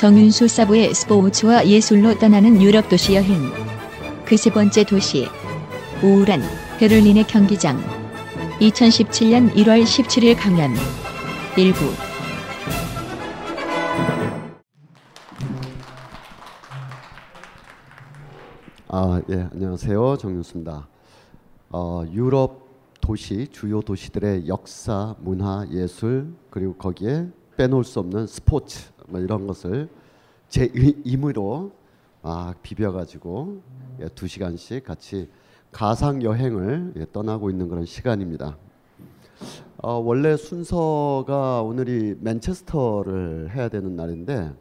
정윤수 사부의 스포츠와 예술로 떠나는 유럽 도시 여행. 그 세 번째 도시. 우울한 베를린의 경기장. 2017년 1월 17일 강연. 일부. 아, 예, 안녕하세요. 정윤수입니다. 어, 유럽 도시, 주요 도시들의 역사, 문화, 예술, 그리고 거기에 빼놓을 수 없는 스포츠, 뭐 이런 것을 제 임의로 막 비벼가지고 예, 두 시간씩 같이 가상 여행을 예, 떠나고 있는 그런 시간입니다. 어, 원래 순서가 오늘이 맨체스터를 해야 되는 날인데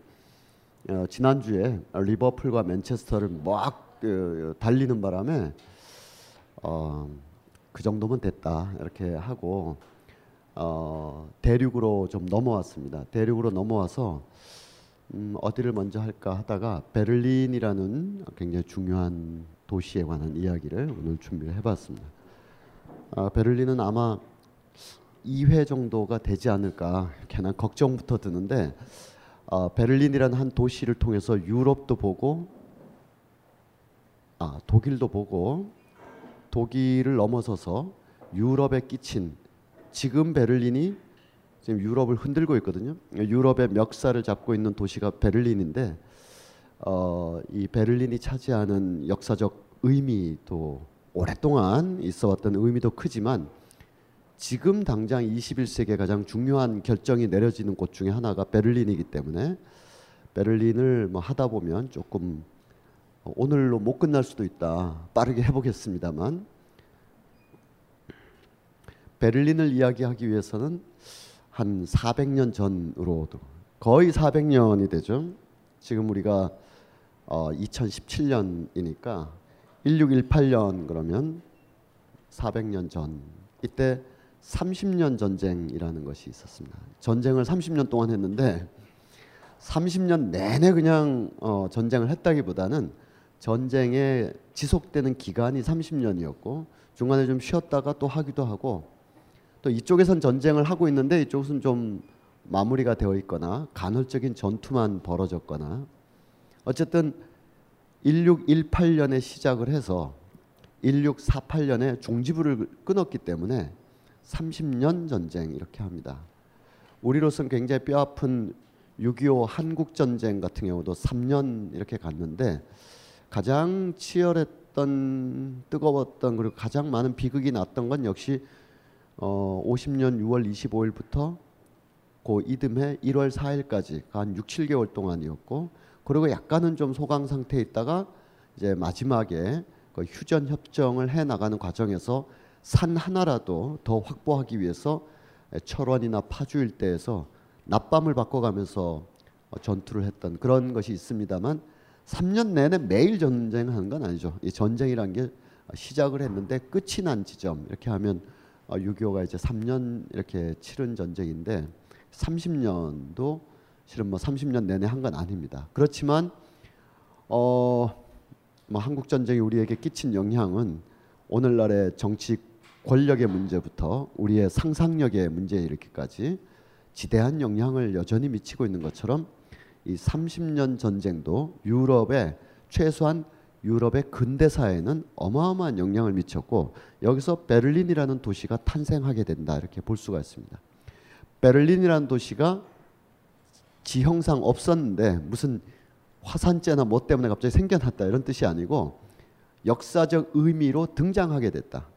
어, 지난주에 리버풀과 맨체스터를 막 그, 달리는 바람에 어, 그 정도면 됐다 이렇게 하고 어, 대륙으로 좀 넘어왔습니다. 대륙으로 넘어와서 음, 어디를 먼저 할까 하다가 베를린이라는 굉장히 중요한 도시에 관한 이야기를 오늘 준비를 해봤습니다. 아, 베를린은 아마 2회 정도가 되지 않을까 괜한 걱정부터 드는데 어, 베를린이라는 한 도시를 통해서 유럽도 보고 아, 독일도 보고 독일을 넘어서서 유럽에 끼친 지금 베를린이 지금 유럽을 흔들고 있거든요. 유럽의 멱살을 잡고 있는 도시가 베를린인데 어, 이 베를린이 차지하는 역사적 의미도 오랫동안 있어왔던 의미도 크지만 지금 당장 21세기에 가장 중요한 결정이 내려지는 곳 중에 하나가 베를린이기 때문에 베를린을 뭐 하다 보면 조금 오늘로 못 끝날 수도 있다. 빠르게 해보겠습니다만 베를린을 이야기하기 위해서는 한 400년 전으로도 거의 400년이 되죠. 지금 우리가 어, 2017년이니까 1618년 그러면 400년 전 이때 30년 전쟁이라는 것이 있었습니다. 전쟁을 30년 동안 했는데 30년 내내 그냥 어, 전쟁을 했다기보다는 전쟁에 지속되는 기간이 30년이었고 중간에 좀 쉬었다가 또 하기도 하고 또 이쪽에선 전쟁을 하고 있는데 이쪽은 좀 마무리가 되어 있거나 간헐적인 전투만 벌어졌거나 어쨌든 1618년에 시작을 해서 1648년에 종지부를 끊었기 때문에 30년 전쟁 이렇게 합니다. 우리로서는 굉장히 뼈아픈 6.25 한국 전쟁 같은 경우도 3년 이렇게 갔는데 가장 치열했던 뜨거웠던 그리고 가장 많은 비극이 났던 건 역시 어 50년 6월 25일부터 그 이듬해 1월 4일까지 한 6, 7개월 동안이었고 그리고 약간은 좀 소강 상태에 있다가 이제 마지막에 그 휴전 협정을 해 나가는 과정에서 산 하나라도 더 확보하기 위해서 철원이나 파주 일대에서 낮밤을 바꿔가면서 전투를 했던 그런 것이 있습니다만 3년 내내 매일 전쟁하는 건 아니죠. 이 전쟁이란 게 시작을 했는데 끝이 난 지점 이렇게 하면 6.25가 이제 3년 이렇게 치른 전쟁인데 30년도 실은 뭐 30년 내내 한 건 아닙니다. 그렇지만 어, 뭐 한국 전쟁이 우리에게 끼친 영향은 오늘날의 정치 권력의 문제부터 우리의 상상력의 문제에 이르기까지 지대한 영향을 여전히 미치고 있는 것처럼 이 30년 전쟁도 유럽의 최소한 유럽의 근대사에는 어마어마한 영향을 미쳤고 여기서 베를린이라는 도시가 탄생하게 된다 이렇게 볼 수가 있습니다. 베를린이라는 도시가 지형상 없었는데 무슨 화산재나 뭐 때문에 갑자기 생겨났다 이런 뜻이 아니고 역사적 의미로 등장하게 됐다.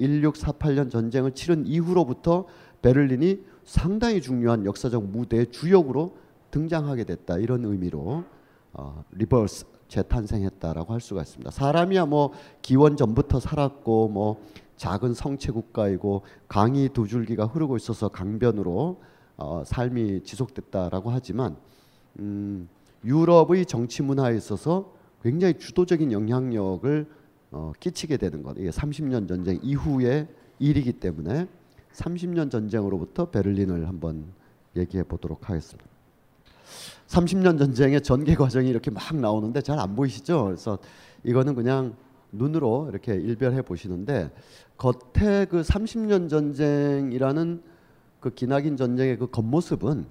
1648년 전쟁을 치른 이후로부터 베를린이 상당히 중요한 역사적 무대의 주역으로 등장하게 됐다 이런 의미로 어, rebirth 재탄생했다라고 할 수가 있습니다. 사람이야 뭐 기원 전부터 살았고 뭐 작은 성채 국가이고 강이 두 줄기가 흐르고 있어서 강변으로 어, 삶이 지속됐다라고 하지만 음, 유럽의 정치 문화에 있어서 굉장히 주도적인 영향력을 어, 끼치게 되는 것. 이게 30년 전쟁 이후의 일이기 때문에 30년 전쟁으로부터 베를린을 한번 얘기해 보도록 하겠습니다. 30년 전쟁의 전개 과정이 이렇게 막 나오는데 잘 안 보이시죠? 그래서 이거는 그냥 눈으로 이렇게 일별해 보시는데 겉에 그 30년 전쟁이라는 그 기나긴 전쟁의 그 겉모습은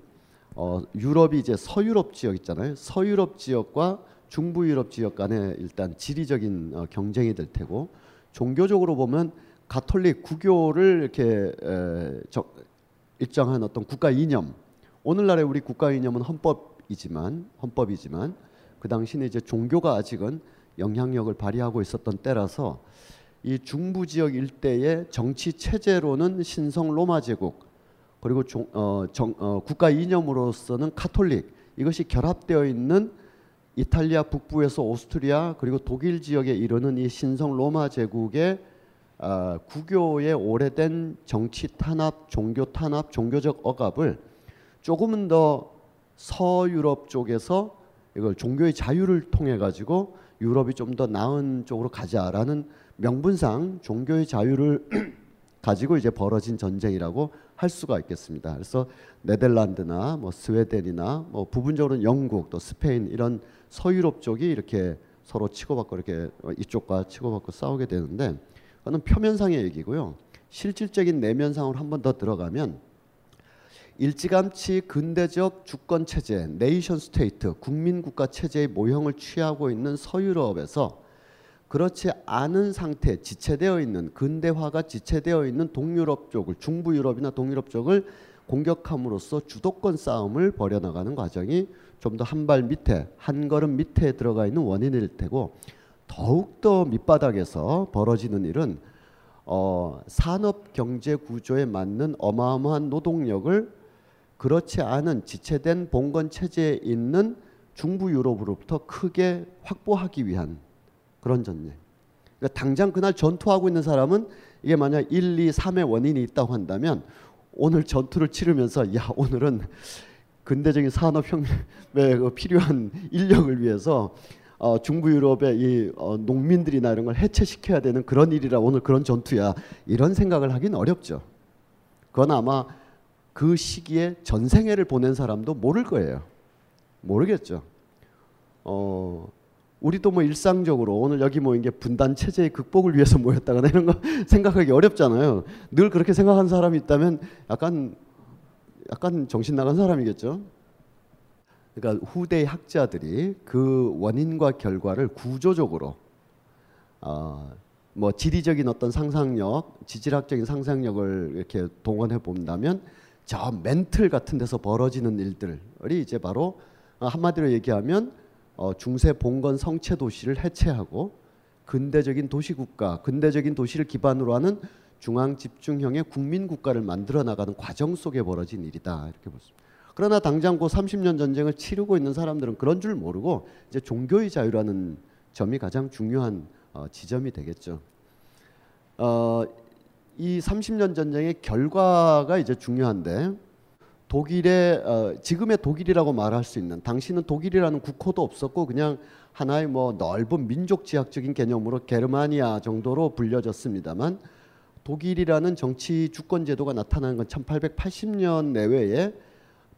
어, 유럽이 이제 서유럽 지역 있잖아요. 서유럽 지역과 중부 유럽 지역 간에 일단 지리적인 어, 경쟁이 될 테고 종교적으로 보면 가톨릭 구교를 이렇게 에, 저, 일정한 어떤 국가 이념 오늘날의 우리 국가 이념은 헌법이지만 헌법이지만 그 당시는 이제 종교가 아직은 영향력을 발휘하고 있었던 때라서 이 중부 지역 일대의 정치 체제로는 신성 로마 제국 그리고 종, 어, 정, 어, 국가 이념으로서는 카톨릭 이것이 결합되어 있는 이탈리아 북부에서 오스트리아 그리고 독일 지역에 이르는 이 신성 로마 제국의 어, 구교의 오래된 정치 탄압, 종교 탄압, 종교적 억압을 조금은 더 서유럽 쪽에서 이걸 종교의 자유를 통해 가지고 유럽이 좀 더 나은 쪽으로 가자라는 명분상 종교의 자유를 가지고 이제 벌어진 전쟁이라고 할 수가 있겠습니다. 그래서 네덜란드나 뭐 스웨덴이나 뭐 부분적으로는 영국 또 스페인 이런 서유럽 쪽이 이렇게 서로 치고받고 이렇게 이쪽과 치고받고 싸우게 되는데 그거는 표면상의 얘기고요. 실질적인 내면상으로 한 번 더 들어가면 일찌감치 근대적 주권 체제, nation state, 국민 국가 체제의 모형을 취하고 있는 서유럽에서 그렇지 않은 상태, 지체되어 있는 근대화가 지체되어 있는 동유럽 쪽을 중부 유럽이나 동유럽 쪽을 공격함으로써 주도권 싸움을 벌여 나가는 과정이 좀 더 한 발 밑에, 한 걸음 밑에 들어가 있는 원인일 테고 더욱 더 밑바닥에서 벌어지는 일은 어, 산업 경제 구조에 맞는 어마어마한 노동력을 그렇지 않은 지체된 봉건 체제에 있는 중부 유럽으로부터 크게 확보하기 위한 그런 전쟁. 그러니까 당장 그날 전투하고 있는 사람은 이게 만약 1, 2, 3의 원인이 있다고 한다면 오늘 전투를 치르면서 야 오늘은 근대적인 산업혁명에 그 필요한 인력을 위해서 어, 중부 유럽의 이 어, 농민들이나 이런 걸 해체시켜야 되는 그런 일이라 오늘 그런 전투야 이런 생각을 하긴 어렵죠. 그건 아마 그 시기에 전생애를 보낸 사람도 모를 거예요. 모르겠죠. 어, 우리도 뭐 일상적으로 오늘 여기 모인 게 분단 체제의 극복을 위해서 모였다거나 이런 거 생각하기 어렵잖아요. 늘 그렇게 생각하는 사람이 있다면 약간 약간 정신 나간 사람이겠죠. 그러니까 후대 학자들이 그 원인과 결과를 구조적으로 어, 뭐 지리적인 어떤 상상력, 지질학적인 상상력을 이렇게 동원해 본다면 저 멘틀 같은 데서 벌어지는 일들이 이제 바로 한마디로 얘기하면 어, 중세 봉건 성체 도시를 해체하고 근대적인 도시 국가, 근대적인 도시를 기반으로 하는 중앙 집중형의 국민 국가를 만들어 나가는 과정 속에 벌어진 일이다 이렇게 볼 수. 그러나 당장 그 30년 전쟁을 치르고 있는 사람들은 그런 줄 모르고 이제 종교의 자유라는 점이 가장 중요한 어, 지점이 되겠죠. 어, 이 30년 전쟁의 결과가 이제 중요한데 독일의 어, 지금의 독일이라고 말할 수 있는 당시는 독일이라는 국호도 없었고 그냥 하나의 뭐 넓은 민족 지향적인 개념으로 게르마니아 정도로 불려졌습니다만 독일이라는 정치 주권 제도가 나타나는 건 1880년 내외에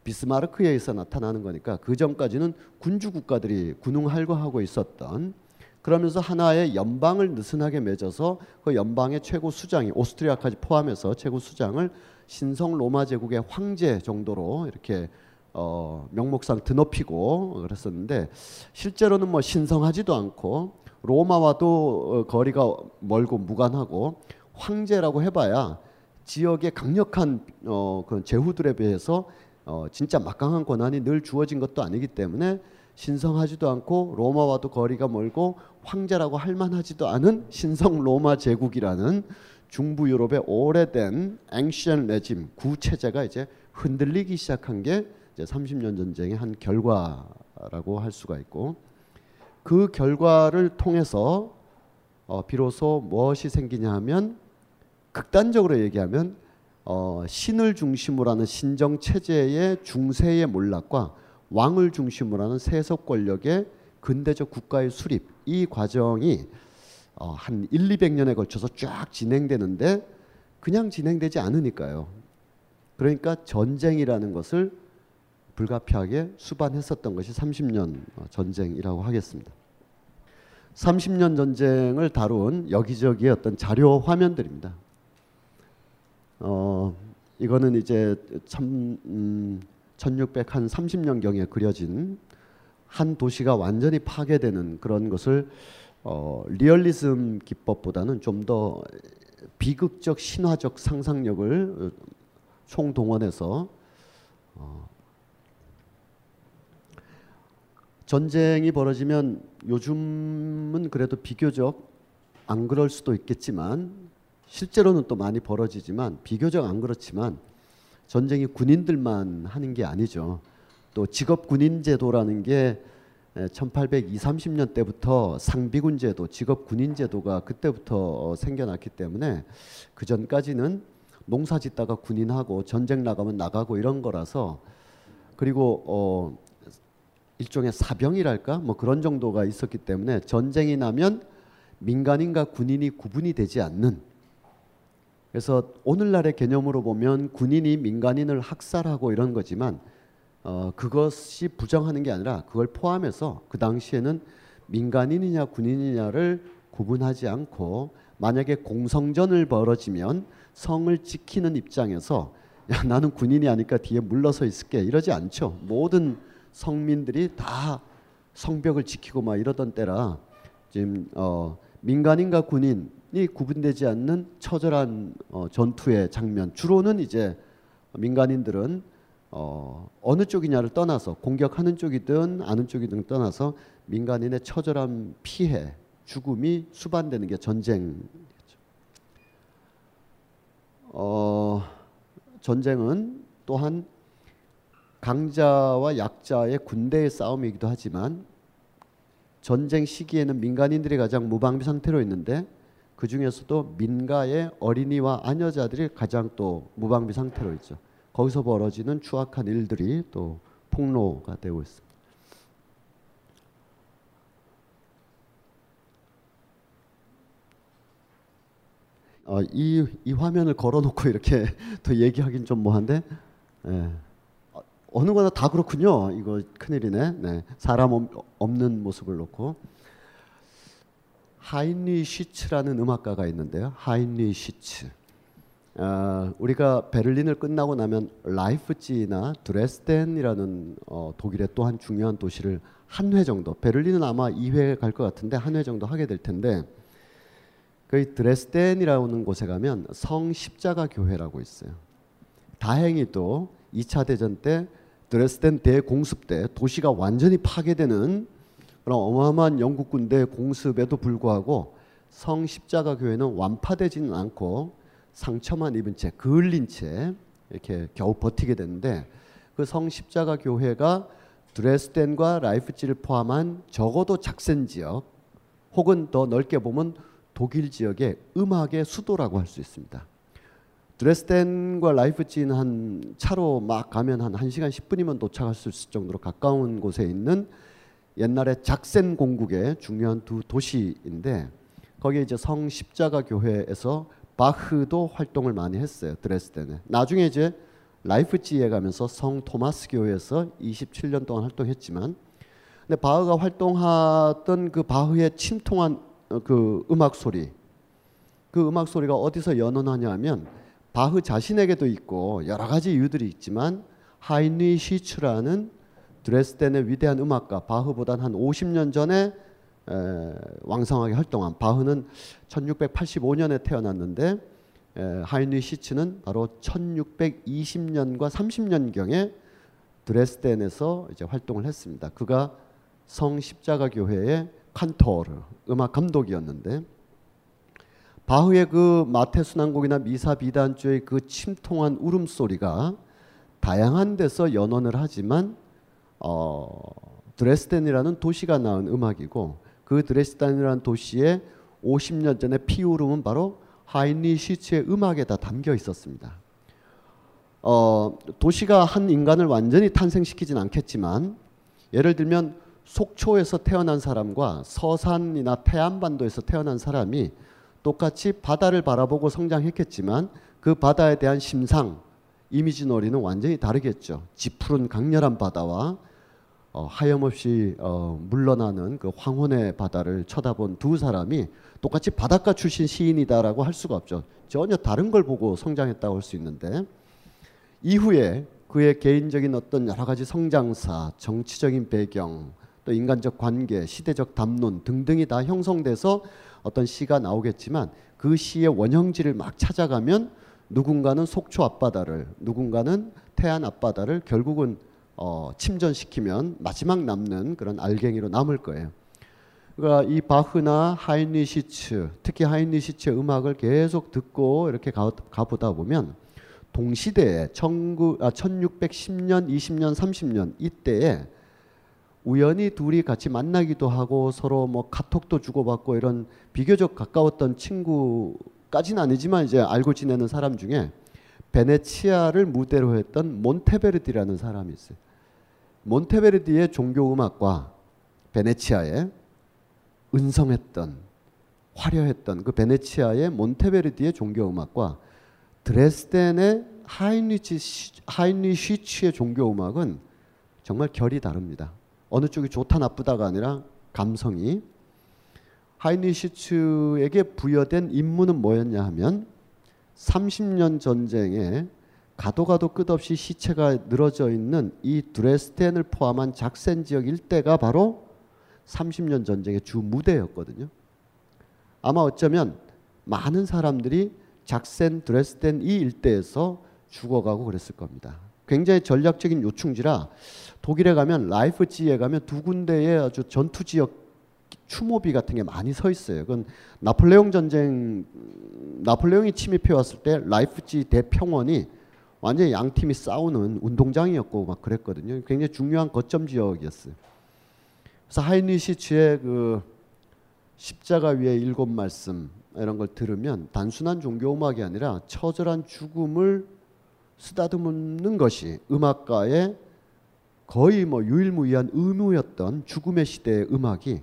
비스마르크에 의해서 나타나는 거니까 그 전까지는 군주 국가들이 군웅 할거하고 있었던 그러면서 하나의 연방을 느슨하게 맺어서 그 연방의 최고 수장이 오스트리아까지 포함해서 최고 수장을 신성 로마 제국의 황제 정도로 이렇게 어, 명목상 드높이고 그랬었는데 실제로는 뭐 신성하지도 않고 로마와도 어, 거리가 멀고 무관하고 황제라고 해봐야 지역의 강력한 어, 그 제후들에 비해서 어, 진짜 막강한 권한이 늘 주어진 것도 아니기 때문에 신성하지도 않고 로마와도 거리가 멀고 황제라고 할 만하지도 않은 신성 로마 제국이라는 중부 유럽의 오래된 앵시언 레짐 구체제가 이제 흔들리기 시작한 게 이제 30년 전쟁의 한 결과라고 할 수가 있고 그 결과를 통해서 어, 비로소 무엇이 생기냐 하면 극단적으로 얘기하면 어, 신을 중심으로 하는 신정 체제의 중세의 몰락과 왕을 중심으로 하는 세속 권력의 근대적 국가의 수립 이 과정이 어, 한 1, 200년에 걸쳐서 쫙 진행되는데 그냥 진행되지 않으니까요. 그러니까 전쟁이라는 것을 불가피하게 수반했었던 것이 30년 전쟁이라고 하겠습니다. 30년 전쟁을 다룬 여기저기의 어떤 자료 화면들입니다. 어, 이거는 이제 참, 음, 1600한 30년 경에 그려진 한 도시가 완전히 파괴되는 그런 것을 어, 리얼리즘 기법보다는 좀 더 비극적 신화적 상상력을 총동원해서 어, 전쟁이 벌어지면 요즘은 그래도 비교적 안 그럴 수도 있겠지만 실제로는 또 많이 벌어지지만 비교적 안 그렇지만 전쟁이 군인들만 하는 게 아니죠. 또 직업 군인 제도라는 게 1820, 30년 때부터 상비군 제도, 직업 군인 제도가 그때부터 어, 생겨났기 때문에 그 전까지는 농사 짓다가 군인하고 전쟁 나가면 나가고 이런 거라서 그리고 어 일종의 사병이랄까? 뭐 그런 정도가 있었기 때문에 전쟁이 나면 민간인과 군인이 구분이 되지 않는. 그래서 오늘날의 개념으로 보면 군인이 민간인을 학살하고 이런 거지만 어, 그것이 부정하는 게 아니라 그걸 포함해서 그 당시에는 민간인이냐 군인이냐를 구분하지 않고 만약에 공성전을 벌어지면 성을 지키는 입장에서 야 나는 군인이 아니까 뒤에 물러서 있을게 이러지 않죠. 모든 성민들이 다 성벽을 지키고 막 이러던 때라 지금 어, 민간인과 군인이 구분되지 않는 처절한 어, 전투의 장면 주로는 이제 민간인들은 어, 어느 쪽이냐를 떠나서 공격하는 쪽이든 아는 쪽이든 떠나서 민간인의 처절한 피해, 죽음이 수반되는 게 전쟁이죠. 어, 전쟁은 또한 강자와 약자의 군대의 싸움이기도 하지만 전쟁 시기에는 민간인들이 가장 무방비 상태로 있는데 그 중에서도 민가의 어린이와 아녀자들이 가장 또 무방비 상태로 있죠. 거기서 벌어지는 추악한 일들이 또 폭로가 되고 있습니다. 어, 이, 이 화면을 걸어놓고 이렇게 또 얘기하긴 좀 뭐한데 예. 어, 어느 거나 다 그렇군요. 이거 큰일이네. 네. 사람 없는 모습을 놓고 하인리 시츠라는 음악가가 있는데요. 하인리 시츠. 어, 우리가 베를린을 끝나고 나면 라이프치나 드레스덴이라는 어, 독일의 또 한 중요한 도시를 한 회 정도 베를린은 아마 2회 갈 것 같은데 한 회 정도 하게 될 텐데 그 드레스덴이라는 곳에 가면 성 십자가 교회라고 있어요. 다행히 또 2차 대전 때 드레스덴 대공습 때 도시가 완전히 파괴되는 그런 어마어마한 영국 군대 공습에도 불구하고 성 십자가 교회는 완파되지는 않고 상처만 입은 채 그을린 채 이렇게 겨우 버티게 되는데 그 성 십자가 교회가 드레스덴과 라이프치히를 포함한 적어도 작센 지역 혹은 더 넓게 보면 독일 지역의 음악의 수도라고 할 수 있습니다. 드레스덴과 라이프치히는 한 차로 막 가면 한 1시간 10분이면 도착할 수 있을 정도로 가까운 곳에 있는 옛날에 작센 공국의 중요한 두 도시인데 거기에 이제 성 십자가 교회에서 바흐도 활동을 많이 했어요. 드레스덴에. 나중에 이제 라이프치히에 가면서 성 토마스 교회에서 27년 동안 활동했지만 근데 바흐가 활동하던 그 바흐의 침통한 어, 그 음악 소리 그 음악 소리가 어디서 연원하냐면 바흐 자신에게도 있고 여러 가지 이유들이 있지만 하이니 시츠라는 드레스덴의 위대한 음악가 바흐보단 한 50년 전에 에, 왕성하게 활동한 바흐는 1685년에 태어났는데 에, 하이니 시츠는 바로 1620년과 30년경에 드레스덴에서 이제 활동을 했습니다. 그가 성 십자가 교회의 칸토르 음악 감독이었는데 바흐의 그 마태 순환곡이나 미사 비단주의 그 침통한 울음소리가 다양한 데서 연원을 하지만 어, 드레스덴이라는 도시가 낳은 음악이고 그 드레스덴이라는 도시에 50년 전에 피우름은 바로 하인리 시츠의 음악에 다 담겨 있었습니다. 어, 도시가 한 인간을 완전히 탄생시키진 않겠지만 예를 들면 속초에서 태어난 사람과 서산이나 태안반도에서 태어난 사람이 똑같이 바다를 바라보고 성장했겠지만 그 바다에 대한 심상, 이미지 놀이는 완전히 다르겠죠. 짙푸른 강렬한 바다와 어, 하염없이 어, 물러나는 그 황혼의 바다를 쳐다본 두 사람이 똑같이 바닷가 출신 시인이다라고 할 수가 없죠. 전혀 다른 걸 보고 성장했다고 할 수 있는데 이후에 그의 개인적인 어떤 여러 가지 성장사, 정치적인 배경, 또 인간적 관계, 시대적 담론 등등이 다 형성돼서 어떤 시가 나오겠지만 그 시의 원형지를 막 찾아가면 누군가는 속초 앞바다를, 누군가는 태안 앞바다를 결국은 어, 침전시키면 마지막 남는 그런 알갱이로 남을 거예요. 그러니까 이 바흐나 하인리시츠, 특히 하인리시츠의 음악을 계속 듣고 이렇게 가, 가보다 보면 동시대에 19, 아, 1610년, 20년, 30년 이때에 우연히 둘이 같이 만나기도 하고 서로 뭐 카톡도 주고받고 이런 비교적 가까웠던 친구까지는 아니지만 이제 알고 지내는 사람 중에 베네치아를 무대로 했던 몬테베르디라는 사람이 있어요. 몬테베르디의 종교 음악과 베네치아의 은성했던 화려했던 그 베네치아의 몬테베르디의 종교 음악과 드레스덴의 하인리치 하인리시츠의 종교 음악은 정말 결이 다릅니다. 어느 쪽이 좋다 나쁘다가 아니라 감성이 하인리시츠에게 부여된 임무는 뭐였냐 하면 30년 전쟁에 가도 가도 끝없이 시체가 늘어져 있는 이 드레스덴을 포함한 작센 지역 일대가 바로 30년 전쟁의 주 무대였거든요. 아마 어쩌면 많은 사람들이 작센 드레스덴 이 일대에서 죽어가고 그랬을 겁니다. 굉장히 전략적인 요충지라 독일에 가면 라이프지에 가면 두 군데의 아주 전투 지역 추모비 같은 게 많이 서 있어요. 그건 나폴레옹 전쟁 나폴레옹이 침입해 왔을 때 라이프지 대평원이 완전히 양 팀이 싸우는 운동장이었고 막 그랬거든요. 굉장히 중요한 거점 지역이었어요. 그래서 하이니시츠의 그 십자가 위에 일곱 말씀 이런 걸 들으면 단순한 종교 음악이 아니라 처절한 죽음을 쓰다듬는 것이 음악가의 거의 뭐 유일무이한 의무였던 죽음의 시대의 음악이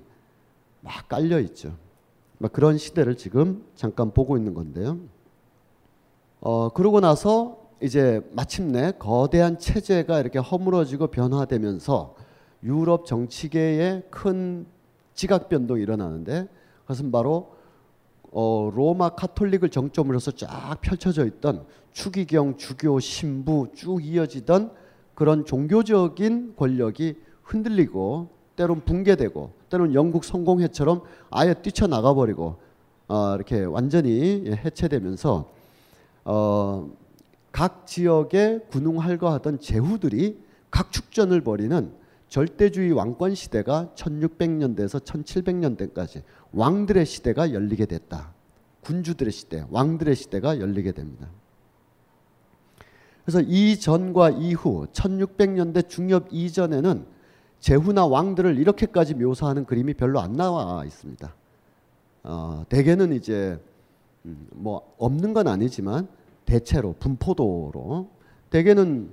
막 깔려 있죠. 막 그런 시대를 지금 잠깐 보고 있는 건데요. 어 그러고 나서 이제 마침내 거대한 체제가 이렇게 허물어지고 변화되면서 유럽 정치계에 큰 지각 변동이 일어나는데 그것은 바로 어, 로마 카톨릭을 정점으로 해서 쫙 펼쳐져 있던 추기경, 주교, 신부 쭉 이어지던 그런 종교적인 권력이 흔들리고 때론 붕괴되고 때론 영국 성공회처럼 아예 뛰쳐나가 버리고 어, 이렇게 완전히 해체되면서 어, 각 지역에 군웅할거하던 제후들이 각축전을 벌이는 절대주의 왕권 시대가 1600년대에서 1700년대까지 왕들의 시대가 열리게 됐다. 군주들의 시대, 왕들의 시대가 열리게 됩니다. 그래서 이전과 이후 1600년대 중엽 이전에는 제후나 왕들을 이렇게까지 묘사하는 그림이 별로 안 나와 있습니다. 어, 대개는 이제 음, 뭐 없는 건 아니지만 대체로 분포도로 대개는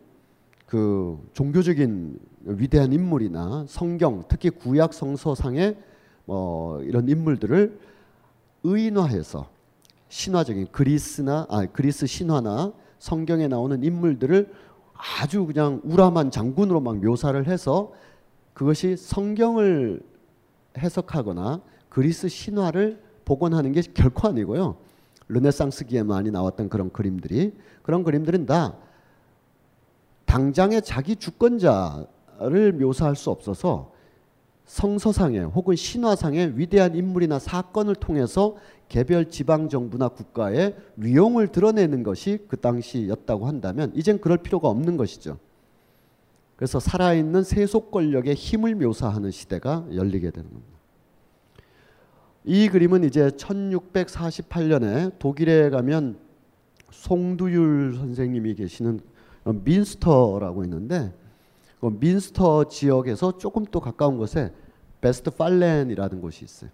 그 종교적인 위대한 인물이나 성경 특히 구약 성서상의 뭐 이런 인물들을 의인화해서 신화적인 그리스나 아 그리스 신화나 성경에 나오는 인물들을 아주 그냥 우람한 장군으로 막 묘사를 해서 그것이 성경을 해석하거나 그리스 신화를 복원하는 게 결코 아니고요. 르네상스기에 많이 나왔던 그런 그림들이 그런 그림들은 다 당장의 자기 주권자를 묘사할 수 없어서 성서상의 혹은 신화상의 위대한 인물이나 사건을 통해서 개별 지방 정부나 국가의 위용을 드러내는 것이 그 당시였다고 한다면 이젠 그럴 필요가 없는 것이죠. 그래서 살아있는 세속 권력의 힘을 묘사하는 시대가 열리게 되는 겁니다. 이 그림은 이제 1648년에 독일에 가면 송두율 선생님이 계시는 민스터라고 있는데 그 민스터 지역에서 조금 또 가까운 곳에 베스트 팔렌이라는 곳이 있어요.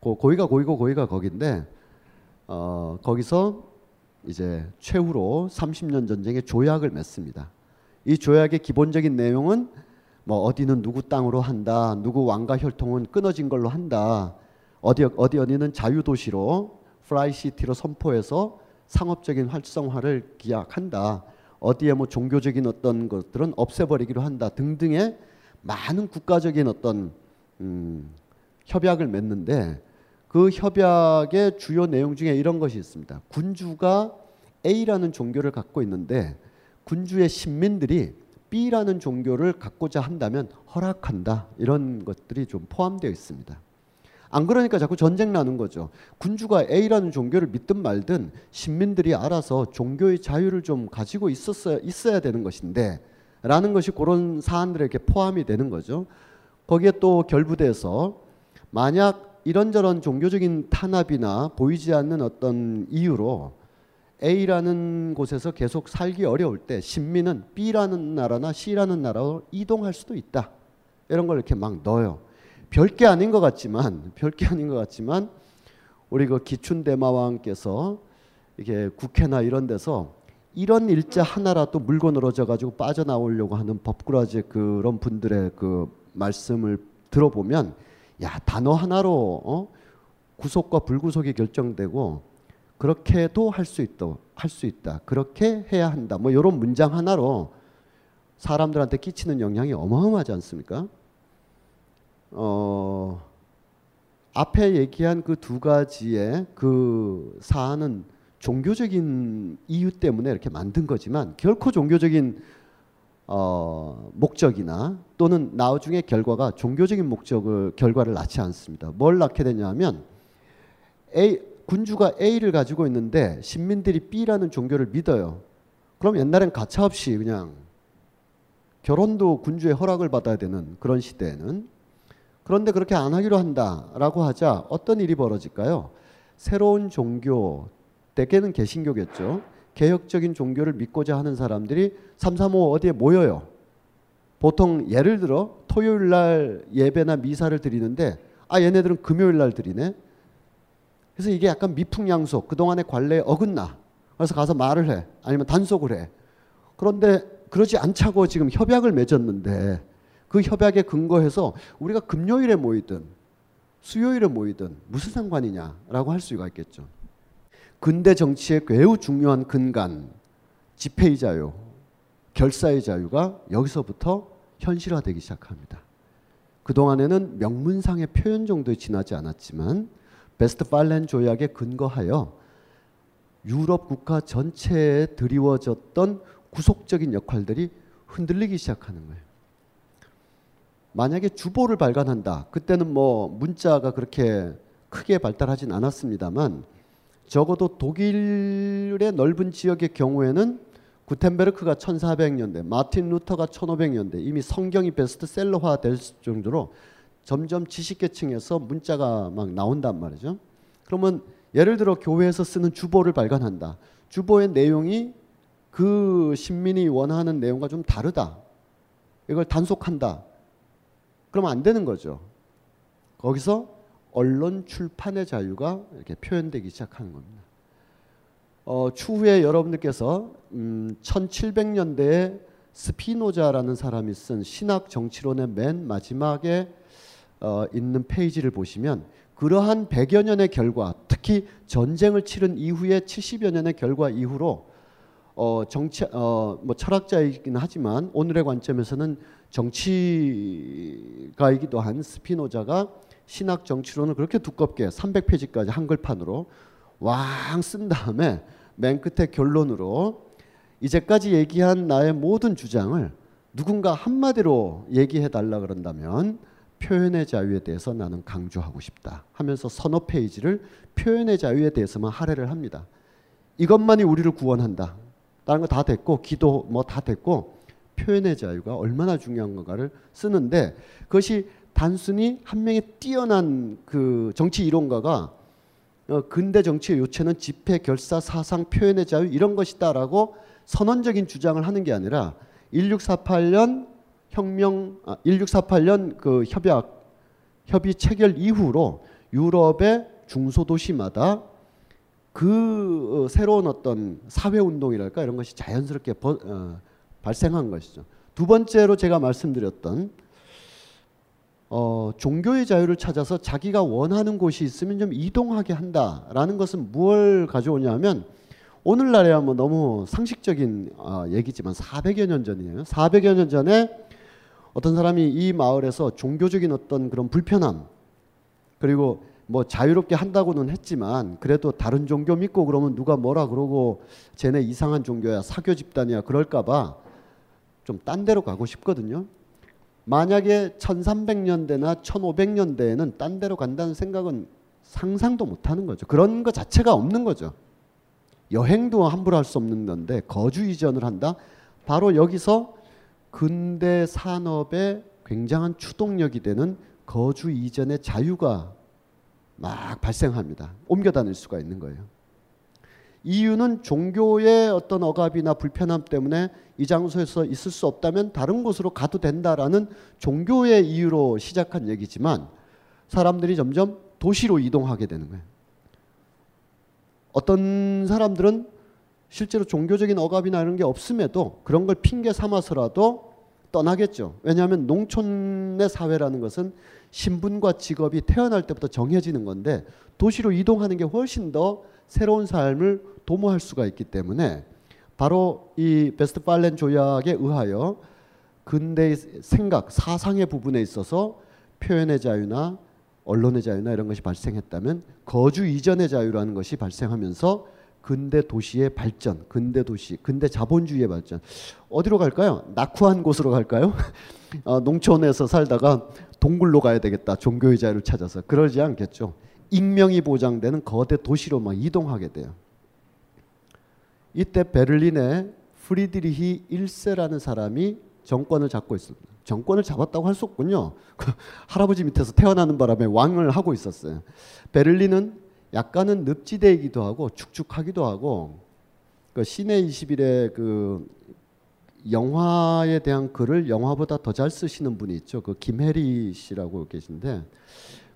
고, 거기가 거기고 거기가 거긴데 어, 거기서 이제 최후로 30년 전쟁의 조약을 맺습니다. 이 조약의 기본적인 내용은 뭐 어디는 누구 땅으로 한다, 누구 왕과 혈통은 끊어진 걸로 한다, 어디 어디 어디는 자유 도시로 프라이시티로 선포해서 상업적인 활성화를 기약한다. 어디에 뭐 종교적인 어떤 것들은 없애버리기로 한다 등등의 많은 국가적인 어떤 음, 협약을 맺는데 그 협약의 주요 내용 중에 이런 것이 있습니다. 군주가 A라는 종교를 갖고 있는데 군주의 신민들이 B라는 종교를 갖고자 한다면 허락한다. 이런 것들이 좀 포함되어 있습니다. 안 그러니까 자꾸 전쟁 나는 거죠. 군주가 A라는 종교를 믿든 말든 신민들이 알아서 종교의 자유를 좀 가지고 있었어야 있어야 되는 것인데 라는 것이 그런 사안들에게 포함이 되는 거죠. 거기에 또 결부돼서 만약 이런저런 종교적인 탄압이나 보이지 않는 어떤 이유로 A라는 곳에서 계속 살기 어려울 때 신민은 B라는 나라나 C라는 나라로 이동할 수도 있다. 이런 걸 이렇게 막 넣어요. 별게 아닌 것 같지만 별게 아닌 것 같지만 우리 그 기춘 대마왕께서 이게 국회나 이런 데서 이런 일자 하나라도 물건으로 져 가지고 빠져나오려고 하는 법꾸라지 그런 분들의 그 말씀을 들어보면 야 단어 하나로 어? 구속과 불구속이 결정되고 그렇게도 할 수 있다 할 수 있다 그렇게 해야 한다 뭐 이런 문장 하나로 사람들한테 끼치는 영향이 어마어마하지 않습니까? 어 앞에 얘기한 그 두 가지의 그 사안은 종교적인 이유 때문에 이렇게 만든 거지만 결코 종교적인 어, 목적이나 또는 나중에 결과가 종교적인 목적을 결과를 낳지 않습니다. 뭘 낳게 되냐면 A 군주가 A를 가지고 있는데 신민들이 B라는 종교를 믿어요. 그럼 옛날엔 가차없이 그냥 결혼도 군주의 허락을 받아야 되는 그런 시대에는 그런데 그렇게 안 하기로 한다라고 하자 어떤 일이 벌어질까요? 새로운 종교, 대개는 개신교겠죠. 개혁적인 종교를 믿고자 하는 사람들이 335 어디에 모여요. 보통 예를 들어 토요일 날 예배나 미사를 드리는데 아 얘네들은 금요일 날 드리네. 그래서 이게 약간 미풍양속 그동안의 관례에 어긋나. 그래서 가서 말을 해. 아니면 단속을 해. 그런데 그러지 않자고 지금 협약을 맺었는데 그 협약에 근거해서 우리가 금요일에 모이든 수요일에 모이든 무슨 상관이냐라고 할 수가 있겠죠. 근대 정치의 매우 중요한 근간 집회의 자유, 결사의 자유가 여기서부터 현실화되기 시작합니다. 그동안에는 명문상의 표현 정도에 지나지 않았지만 베스트팔렌 조약에 근거하여 유럽 국가 전체에 드리워졌던 구속적인 역할들이 흔들리기 시작하는 거예요. 만약에 주보를 발간한다. 그때는 뭐 문자가 그렇게 크게 발달하진 않았습니다만 적어도 독일의 넓은 지역의 경우에는 구텐베르크가 1400년대, 마틴 루터가 1500년대 이미 성경이 베스트셀러화 될 정도로 점점 지식계층에서 문자가 막 나온단 말이죠. 그러면 예를 들어 교회에서 쓰는 주보를 발간한다. 주보의 내용이 그 신민이 원하는 내용과 좀 다르다. 이걸 단속한다. 그러면 안 되는 거죠. 거기서 언론 출판의 자유가 이렇게 표현되기 시작하는 겁니다. 어, 추후에 여러분들께서 음, 1700년대에 스피노자라는 사람이 쓴 신학 정치론의 맨 마지막에 어, 있는 페이지를 보시면 그러한 100여 년의 결과, 특히 전쟁을 치른 이후에 70여 년의 결과 이후로 어, 정치 어, 뭐 철학자이긴 하지만 오늘의 관점에서는 정치가이기도 한 스피노자가 신학 정치론을 그렇게 두껍게 300페이지까지 한글판으로 왕 쓴 다음에 맨 끝에 결론으로 이제까지 얘기한 나의 모든 주장을 누군가 한마디로 얘기해 달라 그런다면 표현의 자유에 대해서 나는 강조하고 싶다 하면서 서너 페이지를 표현의 자유에 대해서만 할애를 합니다. 이것만이 우리를 구원한다. 다른 거 다 됐고 기도 뭐 다 됐고 표현의 자유가 얼마나 중요한 건가를 쓰는데 그것이 단순히 한 명의 뛰어난 그 정치 이론가가 어, 근대 정치의 요체는 집회, 결사, 사상, 표현의 자유 이런 것이다라고 선언적인 주장을 하는 게 아니라 1648년 혁명, 아, 1648년 그 협약 협의 체결 이후로 유럽의 중소도시마다 그 어, 새로운 어떤 사회 운동이랄까 이런 것이 자연스럽게 버, 어, 발생한 것이죠. 두 번째로 제가 말씀드렸던 어, 종교의 자유를 찾아서 자기가 원하는 곳이 있으면 좀 이동하게 한다라는 것은 무엇을 가져오냐면 오늘날에야 뭐 너무 상식적인 어, 얘기지만 400여 년 전이에요. 400여 년 전에 어떤 사람이 이 마을에서 종교적인 어떤 그런 불편함 그리고 뭐 자유롭게 한다고는 했지만 그래도 다른 종교 믿고 그러면 누가 뭐라 그러고 쟤네 이상한 종교야 사교 집단이야 그럴까봐 좀 딴 데로 가고 싶거든요. 만약에 1300년대나 1500년대에는 딴 데로 간다는 생각은 상상도 못 하는 거죠. 그런 것 자체가 없는 거죠. 여행도 함부로 할 수 없는 건데 거주 이전을 한다. 바로 여기서 근대 산업의 굉장한 추동력이 되는 거주 이전의 자유가 막 발생합니다. 옮겨 다닐 수가 있는 거예요. 이유는 종교의 어떤 억압이나 불편함 때문에 이 장소에서 있을 수 없다면 다른 곳으로 가도 된다라는 종교의 이유로 시작한 얘기지만 사람들이 점점 도시로 이동하게 되는 거예요. 어떤 사람들은 실제로 종교적인 억압이나 이런 게 없음에도 그런 걸 핑계 삼아서라도 떠나겠죠. 왜냐하면 농촌의 사회라는 것은 신분과 직업이 태어날 때부터 정해지는 건데 도시로 이동하는 게 훨씬 더 새로운 삶을 도모할 수가 있기 때문에 바로 이 베스트팔렌 조약에 의하여 근대의 생각, 사상의 부분에 있어서 표현의 자유나 언론의 자유나 이런 것이 발생했다면 거주 이전의 자유라는 것이 발생하면서 근대 도시의 발전, 근대 도시, 근대 자본주의의 발전 어디로 갈까요? 낙후한 곳으로 갈까요? 어, 농촌에서 살다가 동굴로 가야 되겠다. 종교의 자유를 찾아서 그러지 않겠죠. 익명이 보장되는 거대 도시로 막 이동하게 돼요. 이때 베를린에 프리드리히 1세라는 사람이 정권을 잡고 있습니다. 정권을 잡았다고 할 수 없군요. 그 할아버지 밑에서 태어나는 바람에 왕을 하고 있었어요. 베를린은 약간은 늪지대이기도 하고 축축하기도 하고 그 시내 21의 그 영화에 대한 글을 영화보다 더 잘 쓰시는 분이 있죠. 그 김혜리 씨라고 계신데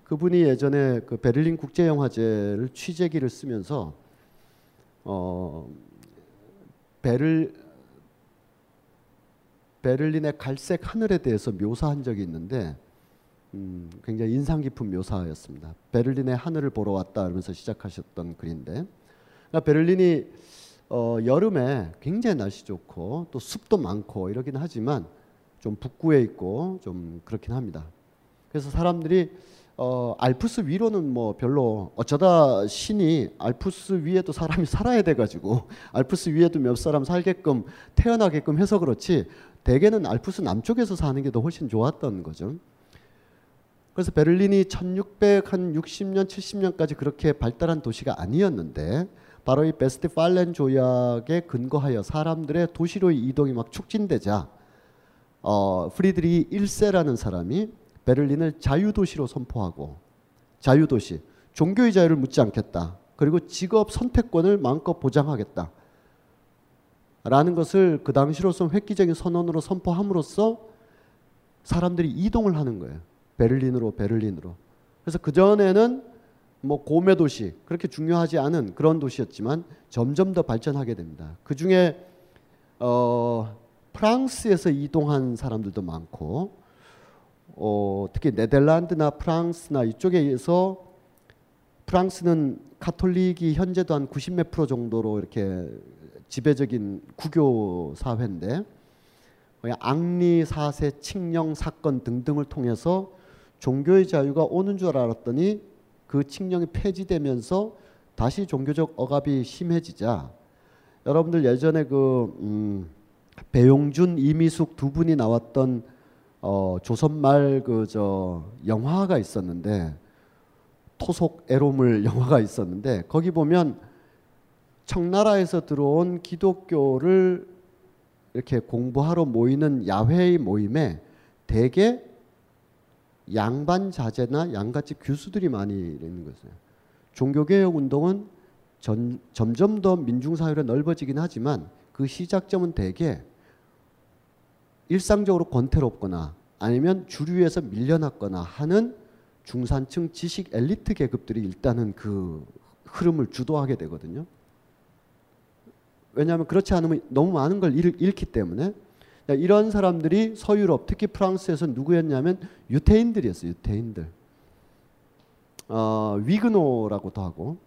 그분이 예전에 그 베를린 국제 영화제를 취재기를 쓰면서 어 베를 베를린의 갈색 하늘에 대해서 묘사한 적이 있는데 음, 굉장히 인상 깊은 묘사였습니다. 베를린의 하늘을 보러 왔다 하면서 시작하셨던 글인데 그러니까 베를린이 어, 여름에 굉장히 날씨 좋고 또 습도 많고 이러긴 하지만 좀 북구에 있고 좀 그렇긴 합니다. 그래서 사람들이 어, 알프스 위로는 뭐 별로 어쩌다 신이 알프스 위에도 사람이 살아야 돼가지고 알프스 위에도 몇 사람 살게끔 태어나게끔 해서 그렇지 대개는 알프스 남쪽에서 사는 게 더 훨씬 좋았던 거죠. 그래서 베를린이 1660년 70년까지 그렇게 발달한 도시가 아니었는데 바로 이 베스트팔렌 조약에 근거하여 사람들의 도시로의 이동이 막 촉진되자 어, 프리드리히 1세라는 사람이 베를린을 자유도시로 선포하고 자유도시 종교의 자유를 묻지 않겠다. 그리고 직업 선택권을 마음껏 보장하겠다. 라는 것을 그 당시로서 획기적인 선언으로 선포함으로써 사람들이 이동을 하는 거예요. 베를린으로 베를린으로. 그래서 그 전에는 뭐 고매 도시 그렇게 중요하지 않은 그런 도시였지만 점점 더 발전하게 됩니다. 그 중에 어, 프랑스에서 이동한 사람들도 많고 어, 특히 네덜란드나 프랑스나 이쪽에서 프랑스는 카톨릭이 현재도 한 90몇 프로 정도로 이렇게 지배적인 구교 사회인데 앙리 사세 칙령 사건 등등을 통해서 종교의 자유가 오는 줄 알았더니 그 칙령이 폐지되면서 다시 종교적 억압이 심해지자. 여러분들 예전에 그 음, 배용준 이미숙 두 분이 나왔던 어, 조선말 그 저 영화가 있었는데 토속 에로물 영화가 있었는데 거기 보면 청나라에서 들어온 기독교를 이렇게 공부하러 모이는 야외의 모임에 대개 양반 자제나 양가집 교수들이 많이 있는 것이에요. 종교개혁 운동은 전, 점점 더 민중사회로 넓어지긴 하지만 그 시작점은 대개 일상적으로 권태롭거나 아니면 주류에서 밀려났거나 하는 중산층 지식 엘리트 계급들이 일단은 그 흐름을 주도하게 되거든요. 왜냐하면 그렇지 않으면 너무 많은 걸 잃, 잃기 때문에 이런 사람들이 서유럽 특히 프랑스에서 누구였냐면 유태인들이었어요. 유태인들. 어, 위그노라고도 하고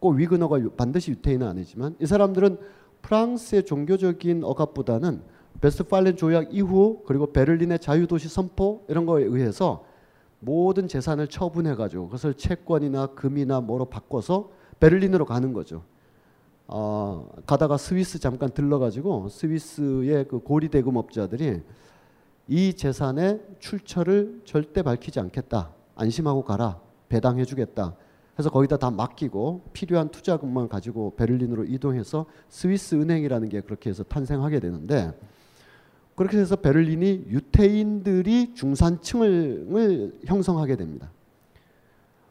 꼭 위그노가 반드시 유태인은 아니지만 이 사람들은 프랑스의 종교적인 억압보다는 베스트팔렌 조약 이후 그리고 베를린의 자유도시 선포 이런 거에 의해서 모든 재산을 처분해 가지고 그것을 채권이나 금이나 뭐로 바꿔서 베를린으로 가는 거죠. 어, 가다가 스위스 잠깐 들러가지고 스위스의 그 고리 대금업자들이 이 재산의 출처를 절대 밝히지 않겠다. 안심하고 가라. 배당해주겠다. 해서 거기다 다 맡기고 필요한 투자금만 가지고 베를린으로 이동해서 스위스 은행이라는 게 그렇게 해서 탄생하게 되는데 그렇게 해서 베를린이 유태인들이 중산층을 형성하게 됩니다.